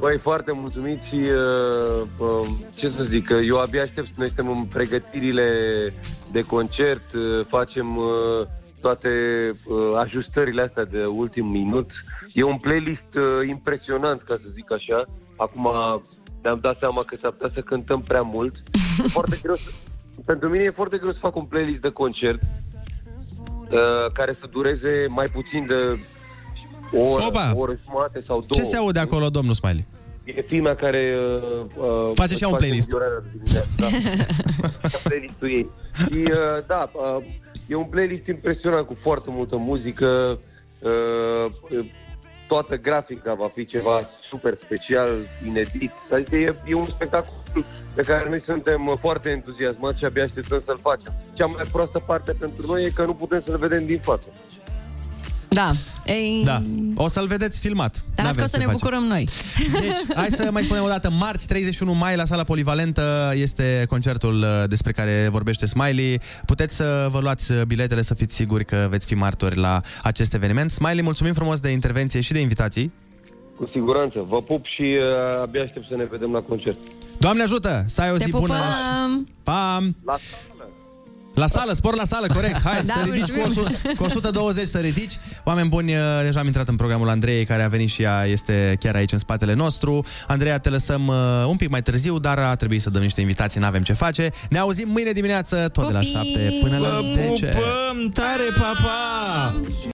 Băi, foarte mulțumit și, uh, uh, ce să zic, că eu abia aștept, noi suntem în pregătirile de concert, uh, facem uh, toate uh, ajustările astea de ultim minut. E un playlist uh, impresionant, ca să zic așa. Acum ne-am dat seama că s-ar putea să cântăm prea mult. E foarte greu să, pentru mine e foarte greu să fac un playlist de concert uh, care să dureze mai puțin de o oră, Opa! o oră jumate sau două. Ce se aude acolo, domnul Smiley? E fimea care... Uh, uh, Face și ea un playlist. înviorarea de dimineață, Da. Playlistul ei. Și, uh, da, uh, e un playlist impresionant cu foarte multă muzică. Uh, uh, toată grafica va fi ceva super special, inedit. Adică e, e un spectacol pe care noi suntem uh, foarte entuziasmați și abia așteptăm să-l facem. Cea mai proastă parte pentru noi e că nu putem să-l vedem din față. Da. Ei, Da. O să-l vedeți filmat. Dar N-avem asta o să ce ne face. bucurăm noi. Deci, hai să mai spunem o dată. Marți, 31 mai, la sala polivalentă, este concertul uh, despre care vorbește Smiley. Puteți să vă luați uh, biletele, să fiți siguri că veți fi martori la acest eveniment. Smiley, mulțumim frumos de intervenție și de invitații. Cu siguranță. Vă pup și uh, abia aștept să ne vedem la concert. Doamne ajută! Să ai o Te zi bună! pupăm! Pam! La La sală, spor la sală, corect. Hai, Da, să ridici cu, mulțumim. 100, cu 120 să ridici. Oameni buni, uh, deja am intrat în programul Andrei, care a venit și ea, este chiar aici în spatele nostru. Andreea, te lăsăm uh, un pic mai târziu, dar a trebuit să dăm niște invitații, n-avem ce face. Ne auzim mâine dimineață, tot de la Pupii! 7 până la Vă 10. pupăm tare, papa!